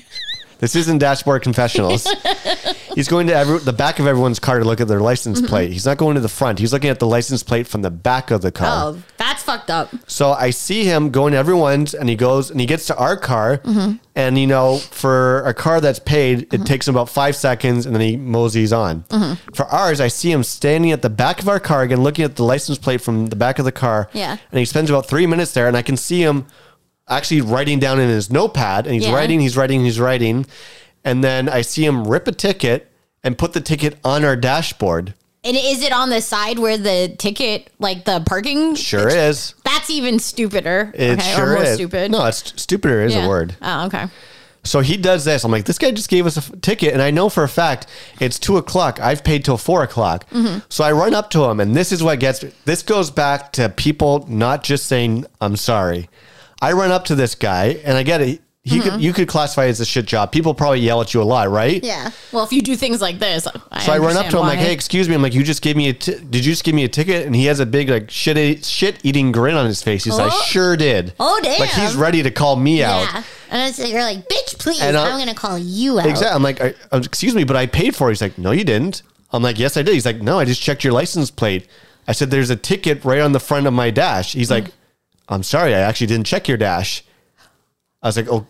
this isn't dashboard confessionals. he's going to every, the back of everyone's car to look at their license Mm-hmm. plate. He's not going to the front. He's looking at the license plate from the back of the car. Oh, that's fucked up. So I see him going to everyone's, and he goes and he gets to our car, Mm-hmm. and you know, for a car that's paid, it takes him about five seconds, and then he moseys on. Mm-hmm. For ours, I see him standing at the back of our car again, looking at the license plate from the back of the car. Yeah. and he spends about three minutes there, and I can see him actually writing down in his notepad, and he's Yeah. writing, he's writing, he's writing, and then I see him rip a ticket and put the ticket on our dashboard. And is it on the side where the ticket, like the parking? Sure is. That's even stupider. It okay, sure or more is. stupid. No, it's stupider is Yeah. a word. Oh, okay. So he does this. I'm like, this guy just gave us a f- ticket, and I know for a fact it's two o'clock. I've paid till four o'clock. Mm-hmm. So I run up to him, and this is what gets me. This goes back to people not just saying I'm sorry. I run up to this guy, and I get it. He could, you could classify it as a shit job. People probably yell at you a lot, right? Mm-hmm. Yeah. Well, if you do things like this, I So I run up to him like, "Hey, excuse me." I'm like, "You just gave me a. T- did you just give me a ticket?" And he has a big like shit shit eating grin on his face. He's like, Oh. "Sure did." Oh, damn. Like he's ready to call me out. And I it's, you're like, bitch, please. And, I'm going to call you out. Exactly. I'm like, I, excuse me, but I paid for it. He's like, no, you didn't. I'm like, yes, I did. He's like, no, I just checked your license plate. I said, there's a ticket right on the front of my dash. He's like, I'm sorry, I actually didn't check your dash. I was like, oh,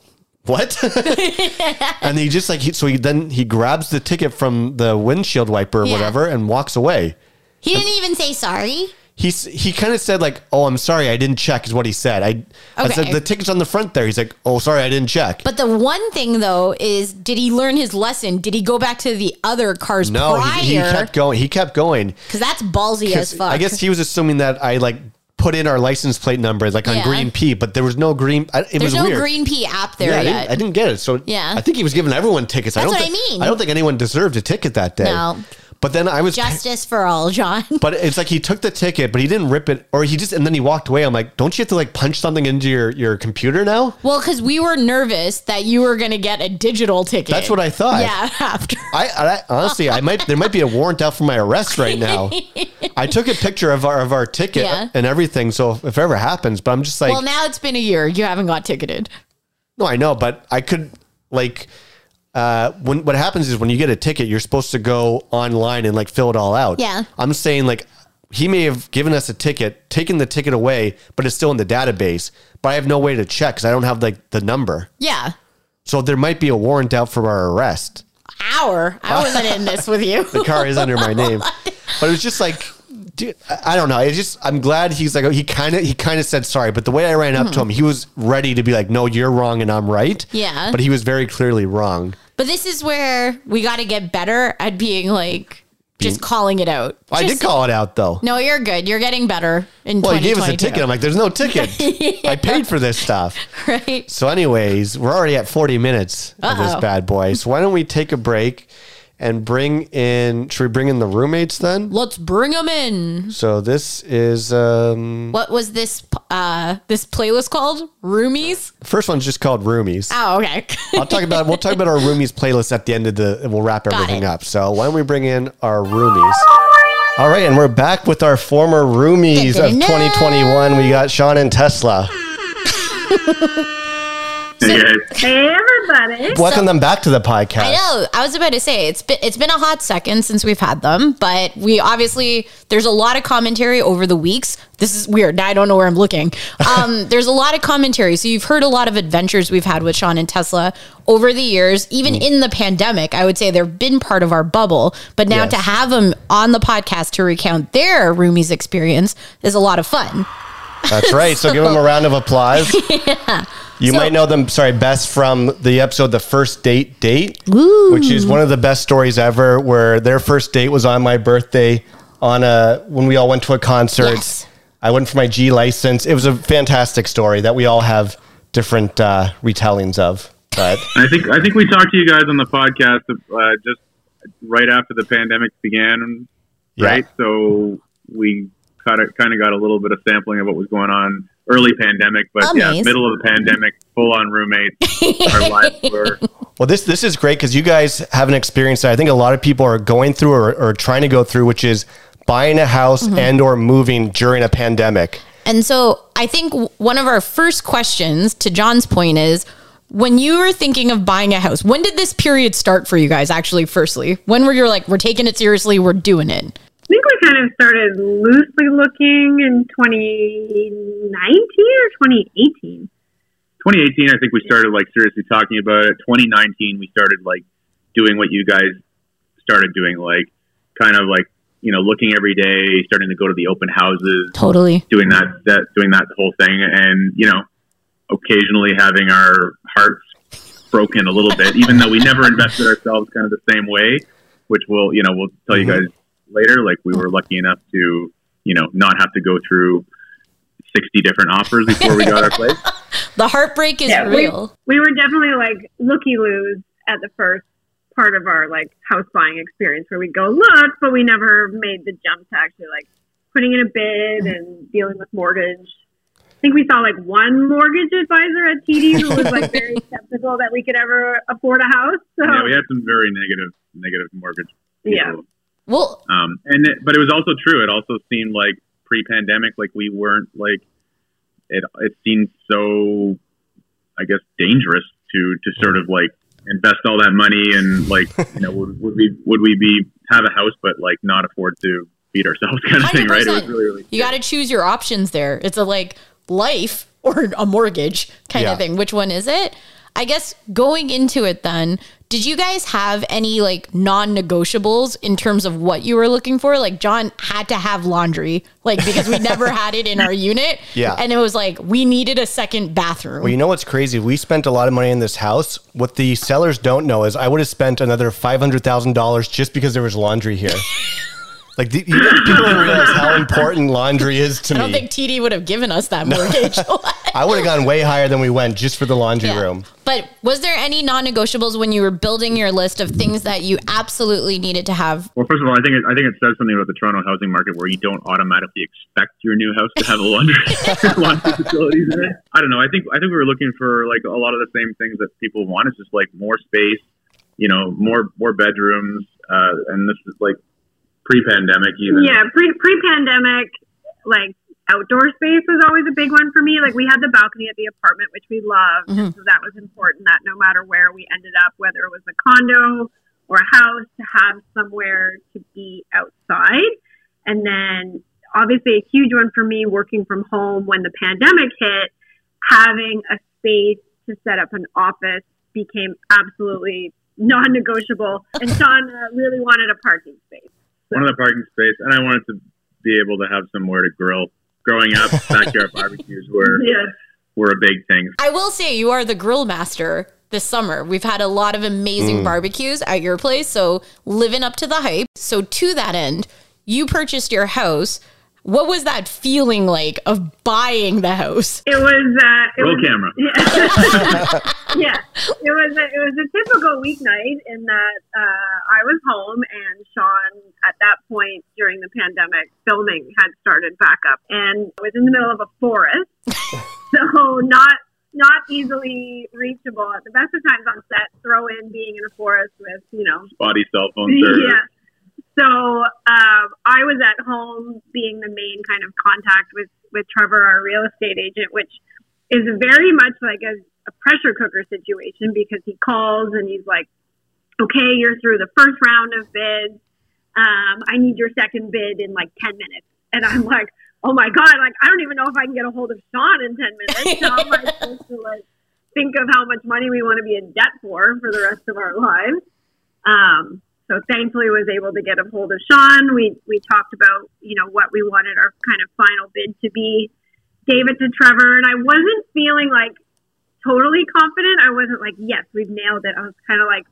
what? and he just like, he, so he then he grabs the ticket from the windshield wiper or Yeah. whatever and walks away. He didn't even say sorry. He's he kind of said like, "Oh, I'm sorry, I didn't check," is what he said. I I said Okay. the ticket's on the front there. He's like, "Oh, sorry, I didn't check." But the one thing, though, is did he learn his lesson? Did he go back to the other cars no, he, he kept going. He kept going. Because that's ballsy as 'Cause fuck. I guess he was assuming that I like put in our license plate number like on Yeah. green P, but there was no green. I, it There's was no weird. Green P app there yeah, I yet. didn't, I didn't get it. So Yeah. I think he was giving everyone tickets. I That's don't what I thi- mean. I don't think anyone deserved a ticket that day. No. But then I was Justice for all, John. But it's like he took the ticket, but he didn't rip it, or he just and then he walked away. I'm like, don't you have to like punch something into your your computer now? Well, because we were nervous that you were going to get a digital ticket. That's what I thought. Yeah, after. I, I honestly, I might there might be a warrant out for my arrest right now. I took a picture of our of our ticket Yeah. and everything, so if, if it ever happens, but I'm just like, Well, now it's been a year. You haven't got ticketed. no, I know, but I could like. Uh, when what happens is when you get a ticket, you're supposed to go online and like fill it all out. Yeah. I'm saying like he may have given us a ticket, taken the ticket away, but it's still in the database. But I have no way to check because I don't have like the number. Yeah. So there might be a warrant out for our arrest. Our, I wasn't in this with you. The car is under my name, but it was just like, dude, I don't know. It's just I'm glad he's like he kind of he kind of said sorry, but the way I ran up to him, he was ready to be like, no, you're wrong and I'm right. Mm-hmm. Yeah. but he was very clearly wrong. But this is where we got to get better at being like just calling it out. I did call it out though. No, you're good. You're getting better in Well, he gave us a 2022. ticket. I'm like, there's no ticket. I paid for this stuff. right. So, anyways, we're already at 40 minutes of this Uh-oh. bad boy. So, why don't we take a break and bring in? Should we bring in the roommates then? Let's bring them in. So, this is um, What was this uh this playlist called? Roomies? first one's just called Roomies. Oh, okay. I'll talk about we'll talk about our Roomies playlist at the end of the. and We'll wrap everything it. up. So, why don't we bring in our Roomies? All right, and we're back with our former roomies of 2021. We got Sean and Tesla. Hey. Hey, everybody. Welcome them back to the podcast. I know. I was about to say it's been it's been a hot second since we've had them, but we obviously there's a lot of commentary over the weeks. This is weird. Now I don't know where I'm looking. Um, there's a lot of commentary. So you've heard a lot of adventures we've had with Sean and Tesla over the years. Even Mm. in the pandemic, I would say they've been part of our bubble. But now Yes. to have them on the podcast to recount their roomies experience is a lot of fun. That's right. So give them a round of applause. You So- might know them, sorry, best from the episode The First Date Date, which is one of the best stories ever, where their first date was on my birthday on a when we all went to a concert. Yes. I went for my G license. It was a fantastic story that we all have different uh, retellings of. But I think I think we talked to you guys on the podcast uh, just right after the pandemic began, Yeah. right? So we kind of kind of got a little bit of sampling of what was going on early pandemic, but yeah, middle of the pandemic, full on roommates. Our lives were Well, this this is great because you guys have an experience that I think a lot of people are going through or, or trying to go through, which is buying a house Mm-hmm. and or moving during a pandemic. And so I think one of our first questions to John's point is when you were thinking of buying a house, when did this period start for you guys actually firstly? When were you like we're taking it seriously, we're doing it? I think we kind of started loosely looking in 2019 or 2018. 2018. I think we started like seriously talking about it. 2019, we started like doing what you guys started doing, like kind of like you know looking every day, starting to go to the open houses, Totally. doing that, that doing that whole thing, and you know, occasionally having our hearts broken a little bit, even though we never invested ourselves kind of the same way, which we'll you know we'll tell you mm-hmm. guys later. Like we were lucky enough to you know not have to go through sixty different offers before we got our place. The heartbreak is Yeah, we- real. We were definitely like looky loos at the first part of our like house buying experience where we go look, but we never made the jump to actually like putting in a bid and dealing with mortgage. I think we saw like one mortgage advisor at TD who was like very skeptical that we could ever afford a house. So yeah, we had some very negative negative mortgage. People. Yeah. Well, Um, and it, but it was also true. It also seemed like pre-pandemic, like we weren't like it. It seemed so, I guess, dangerous to to sort of like invest all that money and like you know would, would we would we be have a house but like not afford to feed ourselves kind of thing, right? It was really really. you got to choose your options there. It's a like life or a mortgage kind Yeah. of thing. Which one is it? I guess going into it then, did you guys have any like non-negotiables in terms of what you were looking for? Like John had to have laundry, like because we never had it in our unit. Yeah. And it was like we needed a second bathroom. Well, you know what's crazy? We spent a lot of money in this house. What the sellers don't know is I would have spent another five hundred thousand dollars just because there was laundry here. like the, people don't realize how important laundry is to me. I don't think TD would have given us that mortgage. I would have gone way higher than we went just for the laundry Yeah. room. But was there any non-negotiables when you were building your list of things that you absolutely needed to have? Well, first of all, I think it, I think it says something about the Toronto housing market where you don't automatically expect your new house to have a laundry laundry facilities in it. I don't know. I think I think we were looking for like a lot of the same things that people want. It's just like more space, you know, more more bedrooms, uh, and this is like pre-pandemic even. yeah, pre pre pandemic, like outdoor space was always a big one for me. Like we had the balcony at the apartment, which we loved, and so that was important. That no matter where we ended up, whether it was a condo or a house, to have somewhere to be outside. And then obviously a huge one for me working from home when the pandemic hit, having a space to set up an office became absolutely non-negotiable. And Sean uh, really wanted a parking space. one of the parking space, and I wanted to be able to have somewhere to grill. Growing up, backyard barbecues were Yeah. were a big thing. I will say you are the grill master this summer. We've had a lot of amazing mm. barbecues at your place, so living up to the hype. So to that end, you purchased your house. What was that feeling like of buying the house? It was. Uh, it Roll was, camera. yeah, it was. A, it was a typical weeknight in that uh, I was home and Sean, at that point during the pandemic, filming had started back up and was in the middle of a forest, so not not easily reachable. At the best of times on set, throw in being in a forest with you know Spotty cell phone service. yeah. So um, I was at home being the main kind of contact with, with Trevor, our real estate agent, which is very much like a, a pressure cooker situation because he calls and he's like, okay, you're through the first round of bids. Um, I need your second bid in like 10 minutes. And I'm like, oh my God, like, I don't even know if I can get a hold of Sean in 10 minutes. So I'm like, supposed to like think of how much money we want to be in debt for for the rest of our lives. Um, so thankfully was able to get a hold of Sean. We we talked about, you know, what we wanted our kind of final bid to be. Gave it to Trevor and I wasn't feeling like totally confident. I wasn't like, yes, we've nailed it. I was kind of like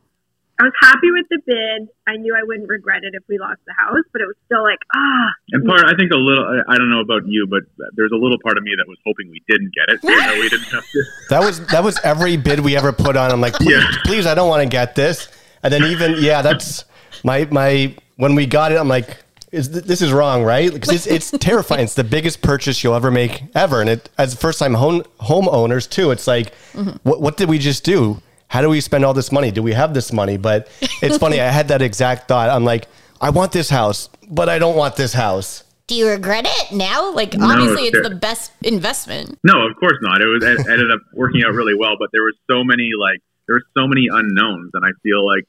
I was happy with the bid. I knew I wouldn't regret it if we lost the house, but it was still like, ah, And part, I think a little. I- I don't know about you, but there's a little part of me that was hoping we didn't get it. You know, we didn't have to. That was that was every bid we ever put on. I'm like, please, Yeah. please, I don't want to get this. And then even yeah, that's my my when we got it, I'm like, is th- this is wrong, right? Because it's, it's terrifying. It's the biggest purchase you'll ever make ever, and it as first time home homeowners too. It's like, mm-hmm. what what did we just do? How do we spend all this money? Do we have this money? But it's funny. I had that exact thought. I'm like, I want this house, but I don't want this house. Do you regret it now? Like No, obviously, it's sure. the best investment. No, of course not. It was it ended up working out really well, but there was so many like there were so many unknowns, and I feel like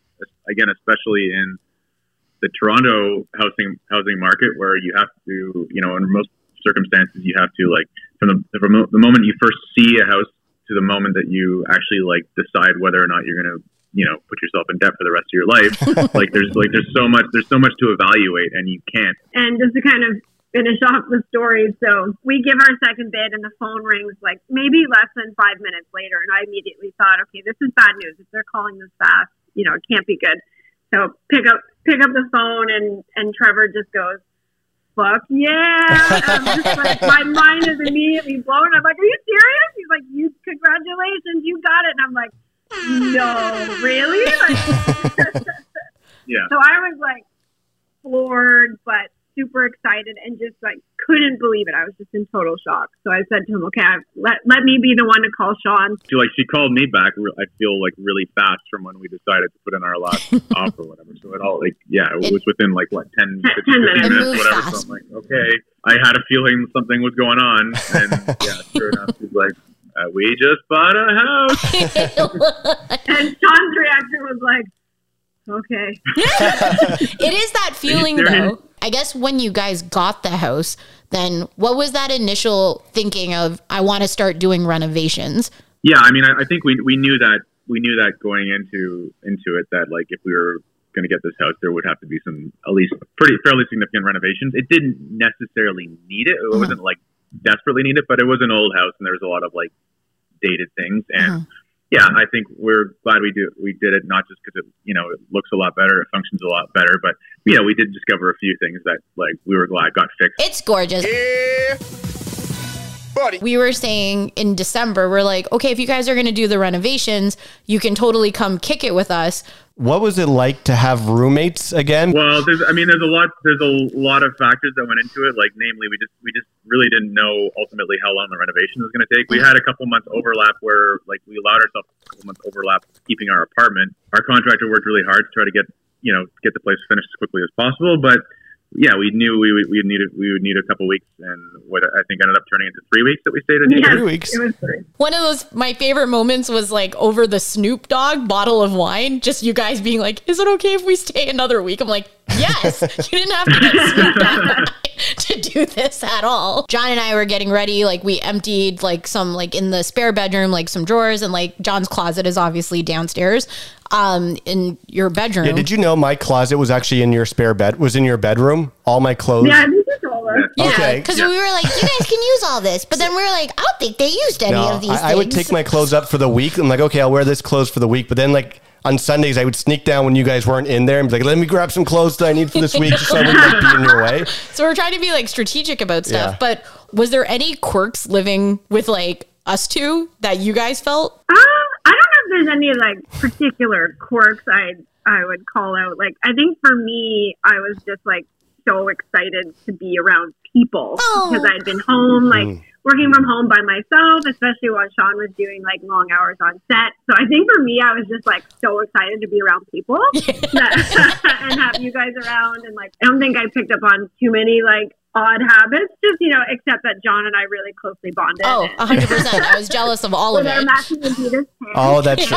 again, especially in the Toronto housing housing market, where you have to, you know, in most circumstances, you have to like from the from the moment you first see a house to the moment that you actually like decide whether or not you're going to you know put yourself in debt for the rest of your life like there's like there's so much there's so much to evaluate and you can't And just to kind of finish off the story, so we give our second bid and the phone rings like maybe less than five minutes later. And I immediately thought, okay, this is bad news. If they're calling this fast, you know, it can't be good. So pick up pick up the phone and, and Trevor just goes, Fuck yeah. I'm just like my mind is immediately blown. I'm like, Are you serious? He's like, You congratulations, you got it. And I'm like, No, really? Like yeah so I was like floored, but super excited and just like couldn't believe it. I was just in total shock. So I said to him, "Okay, I, let let me be the one to call Sean." she like she called me back. re- I feel like really fast from when we decided to put in our last offer, or whatever. So it all like yeah, it, It- was within like what 10, 15, 10 minutes. Minutes, whatever. fast. So I'm like, okay, I had a feeling something was going on, and yeah, sure enough, she's like, uh, we just bought a house. And Sean's reaction was like, "Okay." It is that feeling though. I guess when you guys got the house, then what was that initial thinking of I want to start doing renovations? Yeah, I mean, I, I think we we knew that we knew that going into into it that like if we were going to get this house, there would have to be some at least pretty fairly significant renovations. It didn't necessarily need it; it uh-huh. wasn't like desperately need it, but it was an old house and there was a lot of like dated things. And uh-huh. Yeah, I think we're glad we do we did it not just because it you know it looks a lot better, it functions a lot better, but yeah, we did discover a few things that like we were glad got fixed. It's gorgeous. We were saying in December, we're like, okay, if you guys are going to do the renovations, you can totally come kick it with us. What was it like to have roommates again? Well, there's, I mean, there's a lot, there's a lot of factors that went into it. Like, namely, we just, we just really didn't know ultimately how long the renovation was going to take. We had a couple months overlap where, like, we allowed ourselves a couple months overlap keeping our apartment. Our contractor worked really hard to try to get, you know, get the place finished as quickly as possible. But yeah, we knew we would, we would need it. We would need a couple weeks, and what I think ended up turning into three weeks that we stayed in. Yeah, Three weeks. It was three. One of those, my favorite moments was like over the Snoop Dogg bottle of wine, just you guys being like, is it okay if we stay another week? I'm like, yes, you didn't have to get Snoop Dogg to do this at all. John and I were getting ready. Like we emptied like some, like in the spare bedroom, like some drawers and like John's closet is obviously downstairs um in your bedroom. Yeah, did you know my closet was actually in your spare bed? Was in your bedroom? All my clothes. Yeah, I think you told us. Yeah, Okay. because Because we were like, you guys can use all this. But then we were like, I don't think they used any No, of these I, I would take my clothes up for the week. I'm like, okay, I'll wear this clothes for the week. But then, like on Sundays, I would sneak down when you guys weren't in there and be like, let me grab some clothes that I need for this week, just so I wouldn't like, be in your way. So we're trying to be like strategic about stuff. Yeah. But was there any quirks living with like us two that you guys felt? Uh, I don't know if there's any like particular quirks I I would call out. Like I think for me, I was just like so excited to be around people Oh. because I'd been home, like mm. working from home by myself, especially while Sean was doing like long hours on set. So I think for me, I was just like so excited to be around people that, and have you guys around. And like, I don't think I picked up on too many like odd habits, just you know, except that John and I really closely bonded. Oh, 100%. I was jealous of all of with it. Adidas. Oh, that's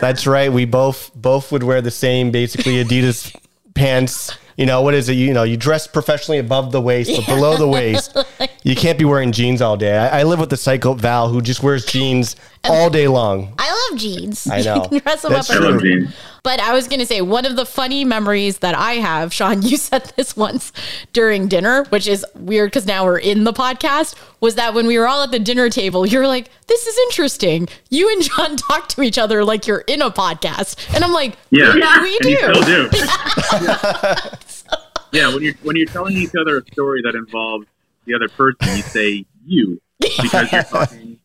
that's right. We both both would wear the same, basically Adidas pants. You know what is it? You know, you dress professionally above the waist, but below the waist, you can't be wearing jeans all day. I, I live with the psycho Val who just wears jeans all day long. I love jeans. I know. Dress them That's up I as love a- true. But I was going to say, one of the funny memories that I have, Sean, you said this once during dinner, which is weird because now we're in the podcast, was that when we were all at the dinner table, you were like, this is interesting. You and John talk to each other like you're in a podcast. And I'm like, Yeah, yeah, we do. you still do. yeah, when you're when you're telling each other a story that involves the other person, you say you because you're talking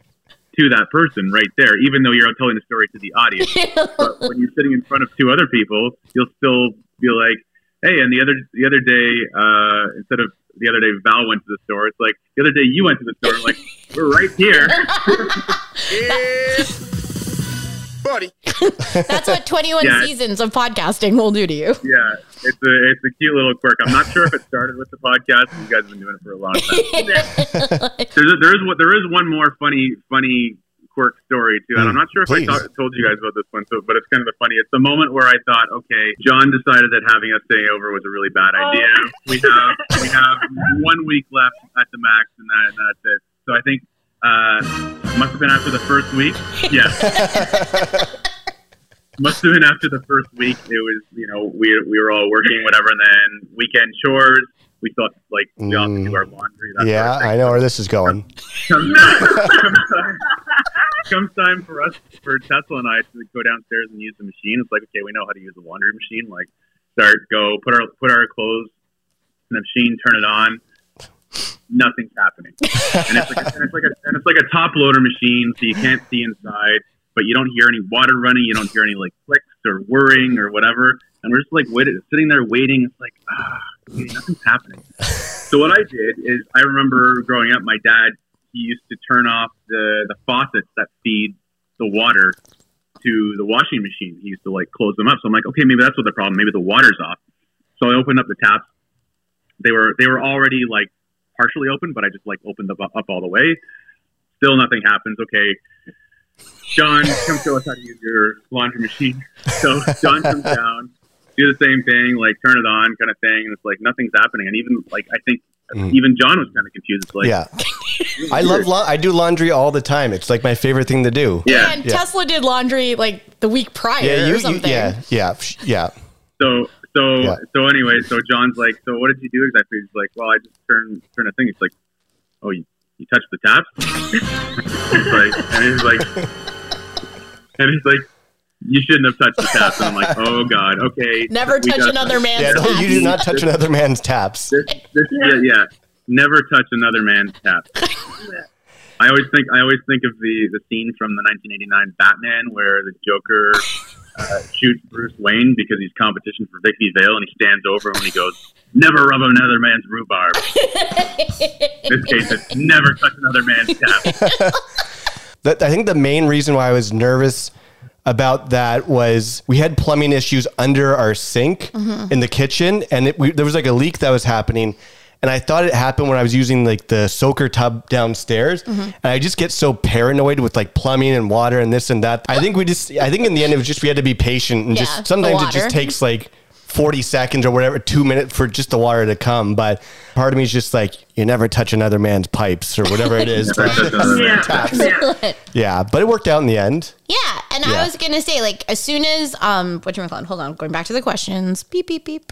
to that person right there, even though you're telling the story to the audience. but when you're sitting in front of two other people, you'll still be like, hey, and the other the other day, uh, instead of the other day, Val went to the store. It's like the other day you went to the store. I'm like, we're right here. Buddy. That's what 21 Yeah. seasons of podcasting will do to you. Yeah, it's a it's a cute little quirk. I'm not sure if it started with the podcast. You guys have been doing it for a long time. There's a, there is one- there is one more funny funny quirk story too, and I'm not sure if Please. I ta- told you guys about this one. So, but it's kind of the funny. It's the moment where I thought, okay, John decided that having us stay over was a really bad oh. idea. We have we have one week left at the max, and, that, and that's it. So I think uh, must have been after the first week. Yeah. must have been after the first week. It was, you know, we we were all working, whatever, and then weekend chores. We thought like we all to do our laundry. That Yeah, sort of. I know where this is going. Comes, comes time, comes time for us, for Tesla and I, to go downstairs and use the machine. It's like, okay, we know how to use the laundry machine. Like, start, go, put our put our clothes in the machine, turn it on. Nothing's happening, and it's like a, and it's like a and it's like a top loader machine, so you can't see inside, but you don't hear any water running, you don't hear any like clicks or whirring or whatever, and we're just like waiting, sitting there waiting. It's like ah, nothing's happening. So what I did is I remember growing up, my dad he used to turn off the the faucets that feed the water to the washing machine. He used to like close them up. So I'm like, okay, maybe that's what the problem. Maybe the water's off. So I opened up the taps. They were they were already like partially open, but I just like opened them up, up all the way. Still nothing happens. Okay, John, come show us how to use your laundry machine. So John comes down, do the same thing, like turn it on, kind of thing. And it's like nothing's happening. And even like I think mm. even John was kind of confused. It's like, yeah. I love la- I do laundry all the time. It's like my favorite thing to do. yeah. And Yeah. Tesla did laundry like the week prior Yeah, you, or you something. yeah, yeah, yeah. So so Yeah. so anyway, so John's like, so what did you do exactly? He's like, well, I just turned turned a thing. He's like, oh, you you touch the taps? he's like, and he's like, and he's like, you shouldn't have touched the taps. And I'm like, oh god, okay. Never touch another this. man's Yeah, no, taps. you do not touch another man's taps. This, this, yeah. yeah, never touch another man's tap. I always think I always think of the the scene from the 1989 Batman where the Joker uh, shoots Bruce Wayne because he's competition for Vicki Vale, and he stands over him and he goes, "Never rub another man's rhubarb." In this case, it's never touch another man's tap. That, I think the main reason why I was nervous about that was we had plumbing issues under our sink in the kitchen, and it, we, there was like a leak that was happening. And I thought it happened when I was using like the soaker tub downstairs, and I just get so paranoid with like plumbing and water and this and that. I think we just, I think in the end it was just we had to be patient and Yeah, just sometimes it just takes like 40 seconds or whatever, two minutes for just the water to come. But part of me is just like, you never touch another man's pipes or whatever it is. Never touch another Yeah. yeah. Yeah, but it worked out in the end. Yeah, and Yeah. I was gonna say, like, as soon as um, what you call Hold on, going back to the questions. Beep beep beep.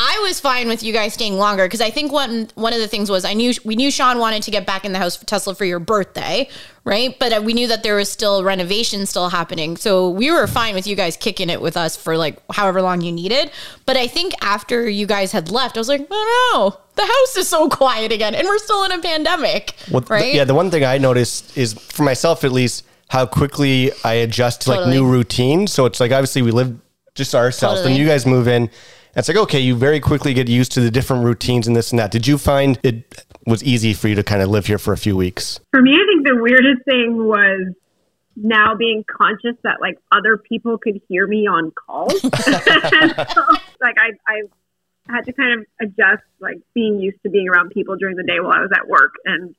I was fine with you guys staying longer because I think one one of the things was I knew we knew Sean wanted to get back in the house for Tesla for your birthday, right? But uh, we knew that there was still renovation still happening, so we were fine with you guys kicking it with us for like however long you needed. But I think after you guys had left, I was like, oh no, the house is so quiet again, and we're still in a pandemic, Well, right? yeah, the one thing I noticed is for myself at least how quickly I adjust to like new routines. So it's like obviously we live just ourselves. Then you guys move in. It's like okay, you very quickly get used to the different routines and this and that. Did you find it was easy for you to kind of live here for a few weeks? For me, I think the weirdest thing was now being conscious that like other people could hear me on calls. so, like I, I had to kind of adjust, like being used to being around people during the day while I was at work, and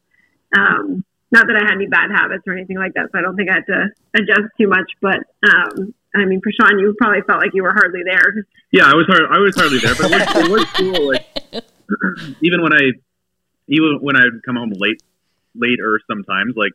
um, not that I had any bad habits or anything like that. So I don't think I had to adjust too much. But um, I mean, for Sean, you probably felt like you were hardly there. Yeah, I was hard, I was hardly there, but it was, it was cool. Like even when I even when I would come home late later sometimes, like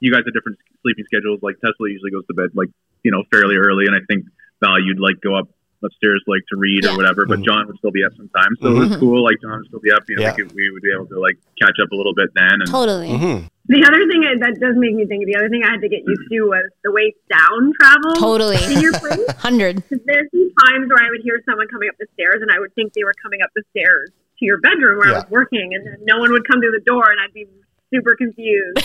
you guys have different sleeping schedules. Like Tesla usually goes to bed like you know fairly early, and I think Val you'd like go up upstairs like to read Yeah. or whatever. But John would still be up sometimes, so it was cool. Like John would still be up. You know, Yeah. we, could, we would be able to like catch up a little bit then. And totally. Mm-hmm. The other thing is- that does make me think. The other thing I had to get used to was the way sound travels Totally. in your place. Hundred. Because there's been times where I would hear someone coming up the stairs, and I would think they were coming up the stairs to your bedroom where Yeah. I was working, and then no one would come through the door, and I'd be super confused,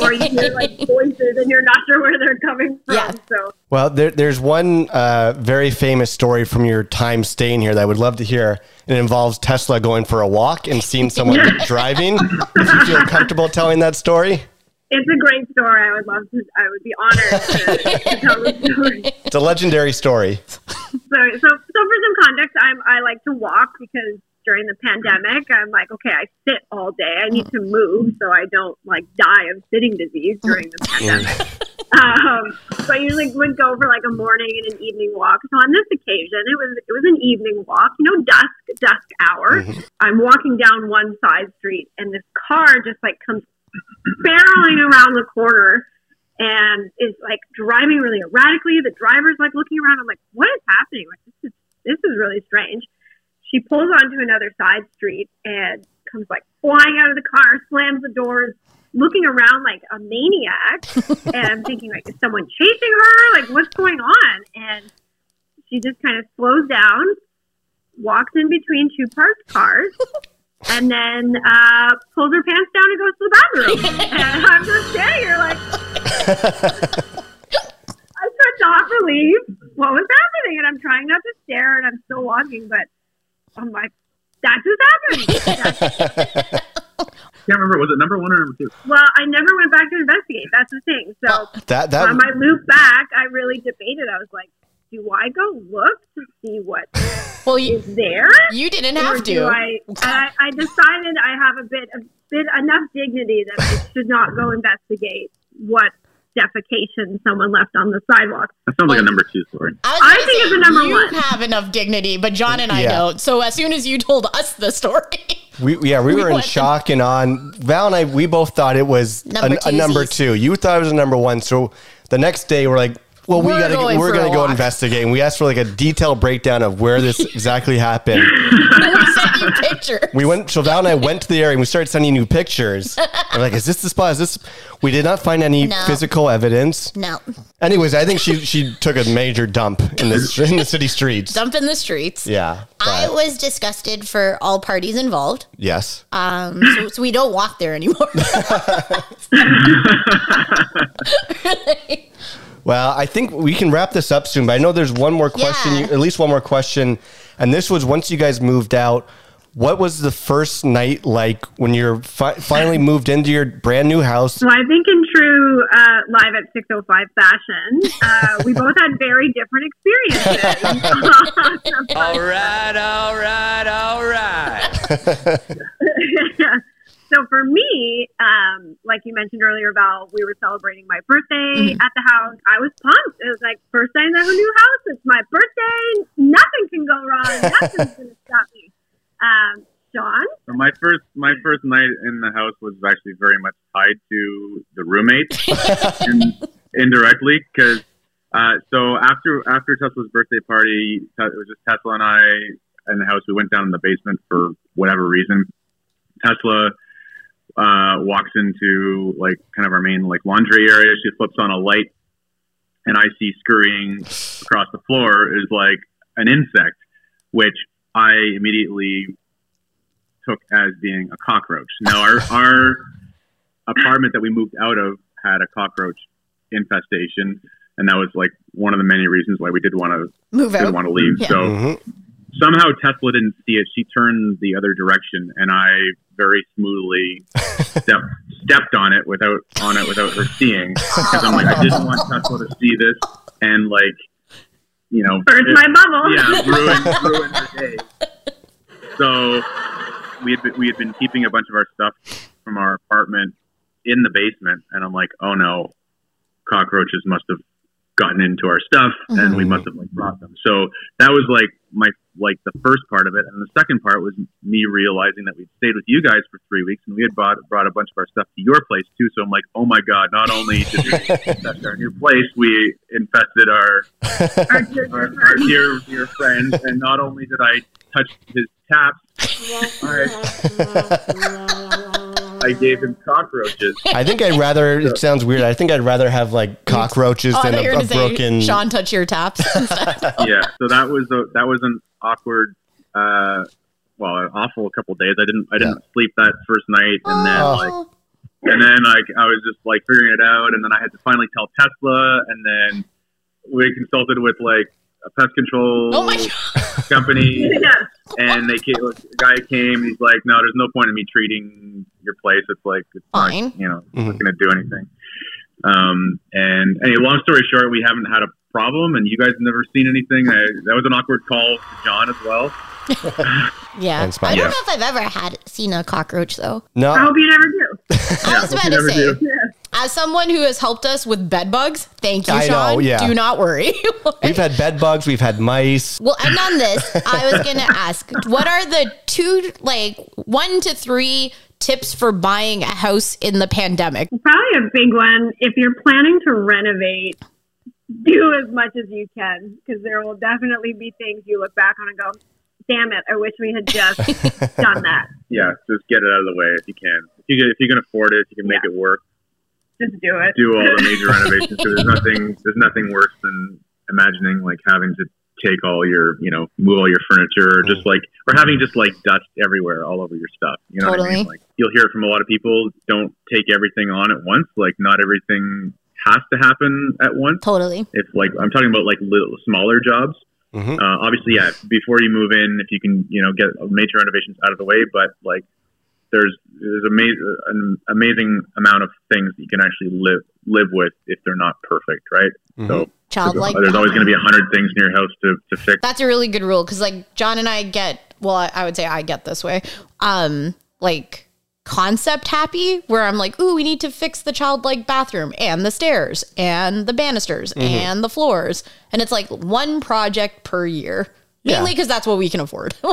or you hear like voices and you're not sure where they're coming from. Yeah. So Well, there, there's one uh, very famous story from your time staying here that I would love to hear. It involves Tesla going for a walk and seeing someone driving. If you feel comfortable telling that story, it's a great story. I would love to. I would be honored to, to tell the story. it's a legendary story. So, so, so for some context, I'm I like to walk because during the pandemic, I'm like, okay, I sit all day. I need to move so I don't like die of sitting disease during the pandemic. um, so I usually would go for like a morning and an evening walk. So on this occasion, it was it was an evening walk. You know, dusk dusk hour. I'm walking down one side street, and this car just like comes barreling around the corner and is like driving really erratically. The driver's like looking around. I'm like, what is happening? Like this is this is really strange. She pulls onto another side street and comes like flying out of the car, slams the doors, looking around like a maniac. and I'm thinking like, is someone chasing her? Like, what's going on? And she just kind of slows down, walks in between two parked cars. And then uh, pulls her pants down and goes to the bathroom. and I'm just standing here like, I could not believe what was happening, and I'm trying not to stare, and I'm still walking, but I'm like, that just happened. Can't remember. Was it number one or number two? well, I never went back to investigate. That's the thing. So That that on my loop back, I really debated. I was like, do I go look to see what Well, you, is there? you didn't or have to. I, I, I decided I have a bit, a bit enough dignity that I should not go investigate what defecation someone left on the sidewalk. That sounds like a number two story. I, I think say, it's a number you one. have enough dignity, but John and I Yeah. don't. So as soon as you told us the story, we yeah we, were in shock and on. Val and I we both thought it was Number a, a number two. You thought it was a number one. So the next day we're like. Well, we We're gotta going we're gonna go walk. investigate. And we asked for like a detailed breakdown of where this exactly happened. we sent you pictures. We went, so Val and I went to the area and we started sending you pictures. We're like, is this the spot? Is this? We did not find any No. physical evidence. No. Anyways, I think she she took a major dump in the in the city streets. Dump in the streets. Yeah. I was disgusted for all parties involved. yes. Um, so, so we don't walk there anymore. Well, I think we can wrap this up soon, but I know there's one more question, yeah. at least one more question. And this was once you guys moved out, what was the first night like when you're fi- finally moved into your brand new house? So I think in true uh, live at 605 fashion, uh, we both had very different experiences. All right, all right, all right. So for me, um, like you mentioned earlier, Val, we were celebrating my birthday at the house. I was pumped. It was like first day in a new house. It's my birthday. Nothing can go wrong. Nothing's gonna stop me. Um, John, So my first my first night in the house was actually very much tied to the roommates, and indirectly because uh, so after after Tesla's birthday party, it was just Tesla and I in the house. We went down in the basement for whatever reason. Tesla uh, walks into like kind of our main like laundry area. She flips on a light, and I see scurrying across the floor is like an insect, which I immediately took as being a cockroach. Now our our apartment that we moved out of had a cockroach infestation, and that was like one of the many reasons why we did want to Move didn't out. want to leave. Yeah. So Mhm. Somehow Tesla didn't see it. She turned the other direction, and I very smoothly stepped stepped on it without on it without her seeing because I'm like I didn't want Tesla to see this and like you know burst it- my bubble. yeah, ruin ruin her day. So we had been, we had been keeping a bunch of our stuff from our apartment in the basement, and I'm like, oh no, cockroaches must have gotten into our stuff, and we mm-hmm. must have like brought them. So that was like my like the first part of it, and the second part was me realizing that we'd stayed with you guys for three weeks, and we had brought brought a bunch of our stuff to your place too. So I'm like, oh my god, not only did we infest our new place, we infested our Our dear- our, our dear dear friend, and not only did I touch his taps, I, I gave him cockroaches. I think I'd rather, it sounds weird. I think I'd rather have like cockroaches Oh, than a, a going to say, broken. Sean, touch your taps. Yeah, so that was a that was an awkward, uh, well, an awful couple days. I didn't I didn't sleep that first night, and then Oh. like And then like I was just like figuring it out, and then I had to finally tell Tesla, and then we consulted with like a pest control Oh my God. Company, Yeah. and they came, a guy came. He's like, "No, there's no point in me treating your place. It's like it's Fine. not, you know, it's Mhm. not going to do anything." Um, and anyway, long story short, we haven't had a problem, and you guys have never seen anything. I, that was an awkward call to John as well. Yeah. I don't Yeah. know if I've ever had seen a cockroach though. No, I hope you never do. I was about to say, do. Yeah. As someone who has helped us with bed bugs, thank you, I know, Sean. yeah. Do not worry. we've had bed bugs, we've had mice. Well, and on this, I was going to ask, what are the two, like, one to three tips for buying a house in the pandemic? Probably a big one. If you're planning to renovate, do as much as you can because there will definitely be things you look back on and go, "Damn it! I wish we had just done that." Yeah, just get it out of the way if you can. If you can, if you can afford it, if you can make it work. Just do it. do all the major renovations. So there's nothing there's nothing worse than imagining like having to take all your you know move all your furniture or just like or having just like dust everywhere all over your stuff. You know what I mean? Like you'll hear it from a lot of people. Don't take everything on at once. Like not everything has to happen at once. Totally. If like I'm talking about like little smaller jobs. Mhm. Uh, obviously, yeah. Before you move in, if you can, you know, get major renovations out of the way, but like there's there's ama- an amazing amount of things that you can actually live live with if they're not perfect, right? So Childlike. there's always going to be a hundred things in your house to, to fix. That's a really good rule because, like, John and I get, well, I, I would say I get this way, um, like, concept happy, where I'm like, ooh, we need to fix the childlike bathroom and the stairs and the banisters and the floors. And it's like one project per year. Yeah. Mainly because that's what we can afford.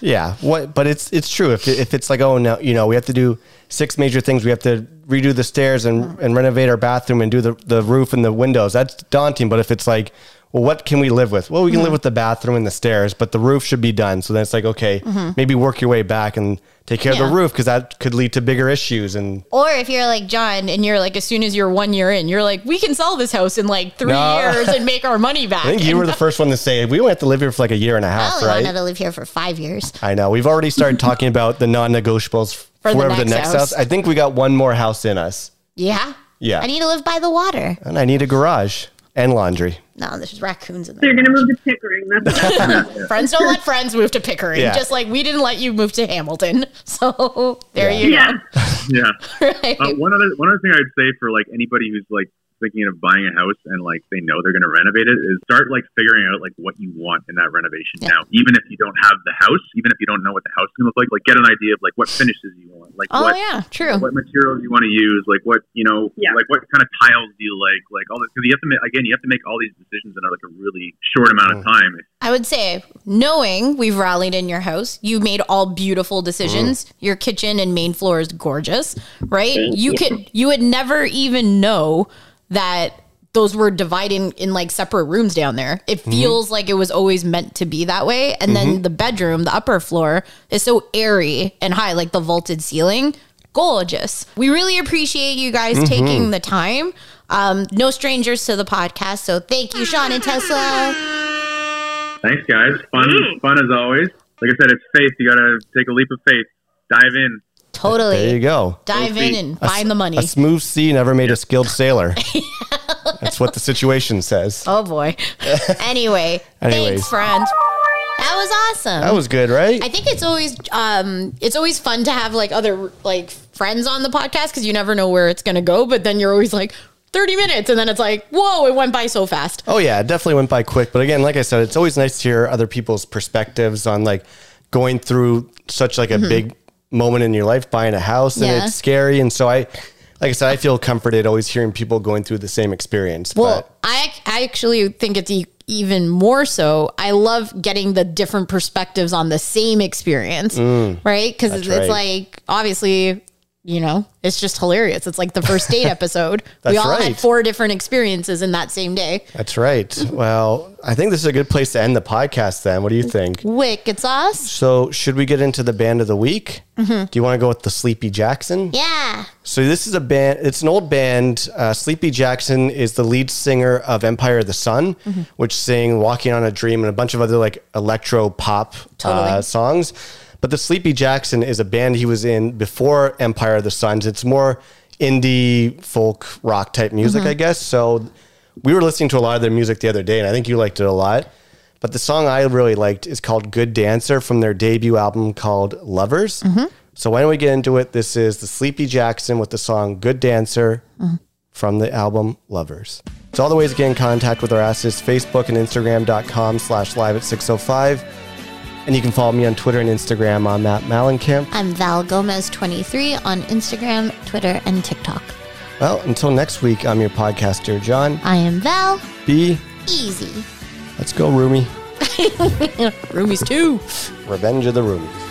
Yeah, what? But it's it's true. If if it's like oh no, you know, we have to do six major things. We have to redo the stairs and and renovate our bathroom and do the the roof and the windows. That's daunting. But if it's like, well, what can we live with? Well, we can live mm-hmm. with the bathroom and the stairs, but the roof should be done. So then it's like, okay, mm-hmm. maybe work your way back and take care of the roof because that could lead to bigger issues. And or if you're like John and you're like, as soon as you're one year in, you're like, we can sell this house in like three No. years and make our money back. I think you were the first one to say we only have to live here for like a year and a half, only right? wanted to live here for five years. I know. We've already started talking about the non-negotiables for, the whatever the next next house. house. I think we got one more house in us, Yeah. Yeah. I need to live by the water. and I need a garage and laundry. No, there's raccoons in So there. you're gonna move to Pickering. That's Friends don't let friends move to Pickering, Yeah. just like we didn't let you move to Hamilton. So there Yeah. you yeah. Yeah. Right. Uh, one other one other thing I'd say for like anybody who's like thinking of buying a house and like they know they're going to renovate it is start like figuring out like what you want in that renovation Yeah. now. Even if you don't have the house, even if you don't know what the house is going to look like, like get an idea of like what finishes you want, like oh what yeah, true. what materials you want to use, like what you know, Yeah. like what kind of tiles do you like, like all this. Because you have to make again, you have to make all these decisions in like a really short amount of mm. time. I would say, knowing we've rallied in your house, you made all beautiful decisions. Mm. Your kitchen and main floor is gorgeous, right? you could you would never even know that those were dividing in like separate rooms down there. It mm-hmm. feels like it was always meant to be that way. And then mm-hmm. the bedroom, the upper floor, is so airy and high, like the vaulted ceiling. Gorgeous. We really appreciate you guys mm-hmm. taking the time. Um, no strangers to the podcast. So thank you, Sean and Tesla. Thanks, guys. Fun, mm. fun as always. Like I said, it's faith. You got to take a leap of faith. Dive in. Totally. There you go. dive in and A s- find the money. A smooth sea never made a skilled sailor. That's what the situation says. oh boy. anyway, Anyways. thanks, friend. That was awesome. That was good, right? I think it's always um it's always fun to have like other like friends on the podcast because you never know where it's gonna go, but then you're always like 30 minutes and then it's like, whoa, it went by so fast. Oh yeah, it definitely went by quick. But again, like I said, it's always nice to hear other people's perspectives on like going through such like a big moment in your life, buying a house, and. Yeah. it's scary. And so I, like I said, I feel comforted always hearing people going through the same experience. Well, but I I actually think it's e- even more so. I love getting the different perspectives on the same experience, right? Because it's, Mm. right. like obviously, you know, it's just hilarious. It's like the first date episode. we all right. had four different experiences in that same day. that's right. Well, I think this is a good place to end the podcast. Then, what do you think? Wicked sauce. So, should we get into the band of the week? Do you want to go with the Sleepy Jackson? Yeah. So this is a band. It's an old band. Uh, Sleepy Jackson is the lead singer of Empire of the Sun, which sing "Walking on a Dream" and a bunch of other like electro pop Totally. uh, songs. But the Sleepy Jackson is a band he was in before Empire of the Suns. It's more indie folk rock type music, Mm-hmm. I guess. So we were listening to a lot of their music the other day, and I think you liked it a lot. But the song I really liked is called Good Dancer from their debut album called Lovers. Mm-hmm. So why don't we get into it? This is the Sleepy Jackson with the song Good Dancer Mm-hmm. from the album Lovers. So all the ways to get in contact with our asses, Facebook and Instagram.com slash live at 605. And you can follow me on Twitter and Instagram on Matt Malenkimp. I'm Val Gomez 23 on Instagram, Twitter, and TikTok. Well, until next week, I'm your podcaster, John. I am Val. B. Easy. Let's go, Roomy. Roomies too. Revenge of the Roomies.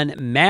Val Gomez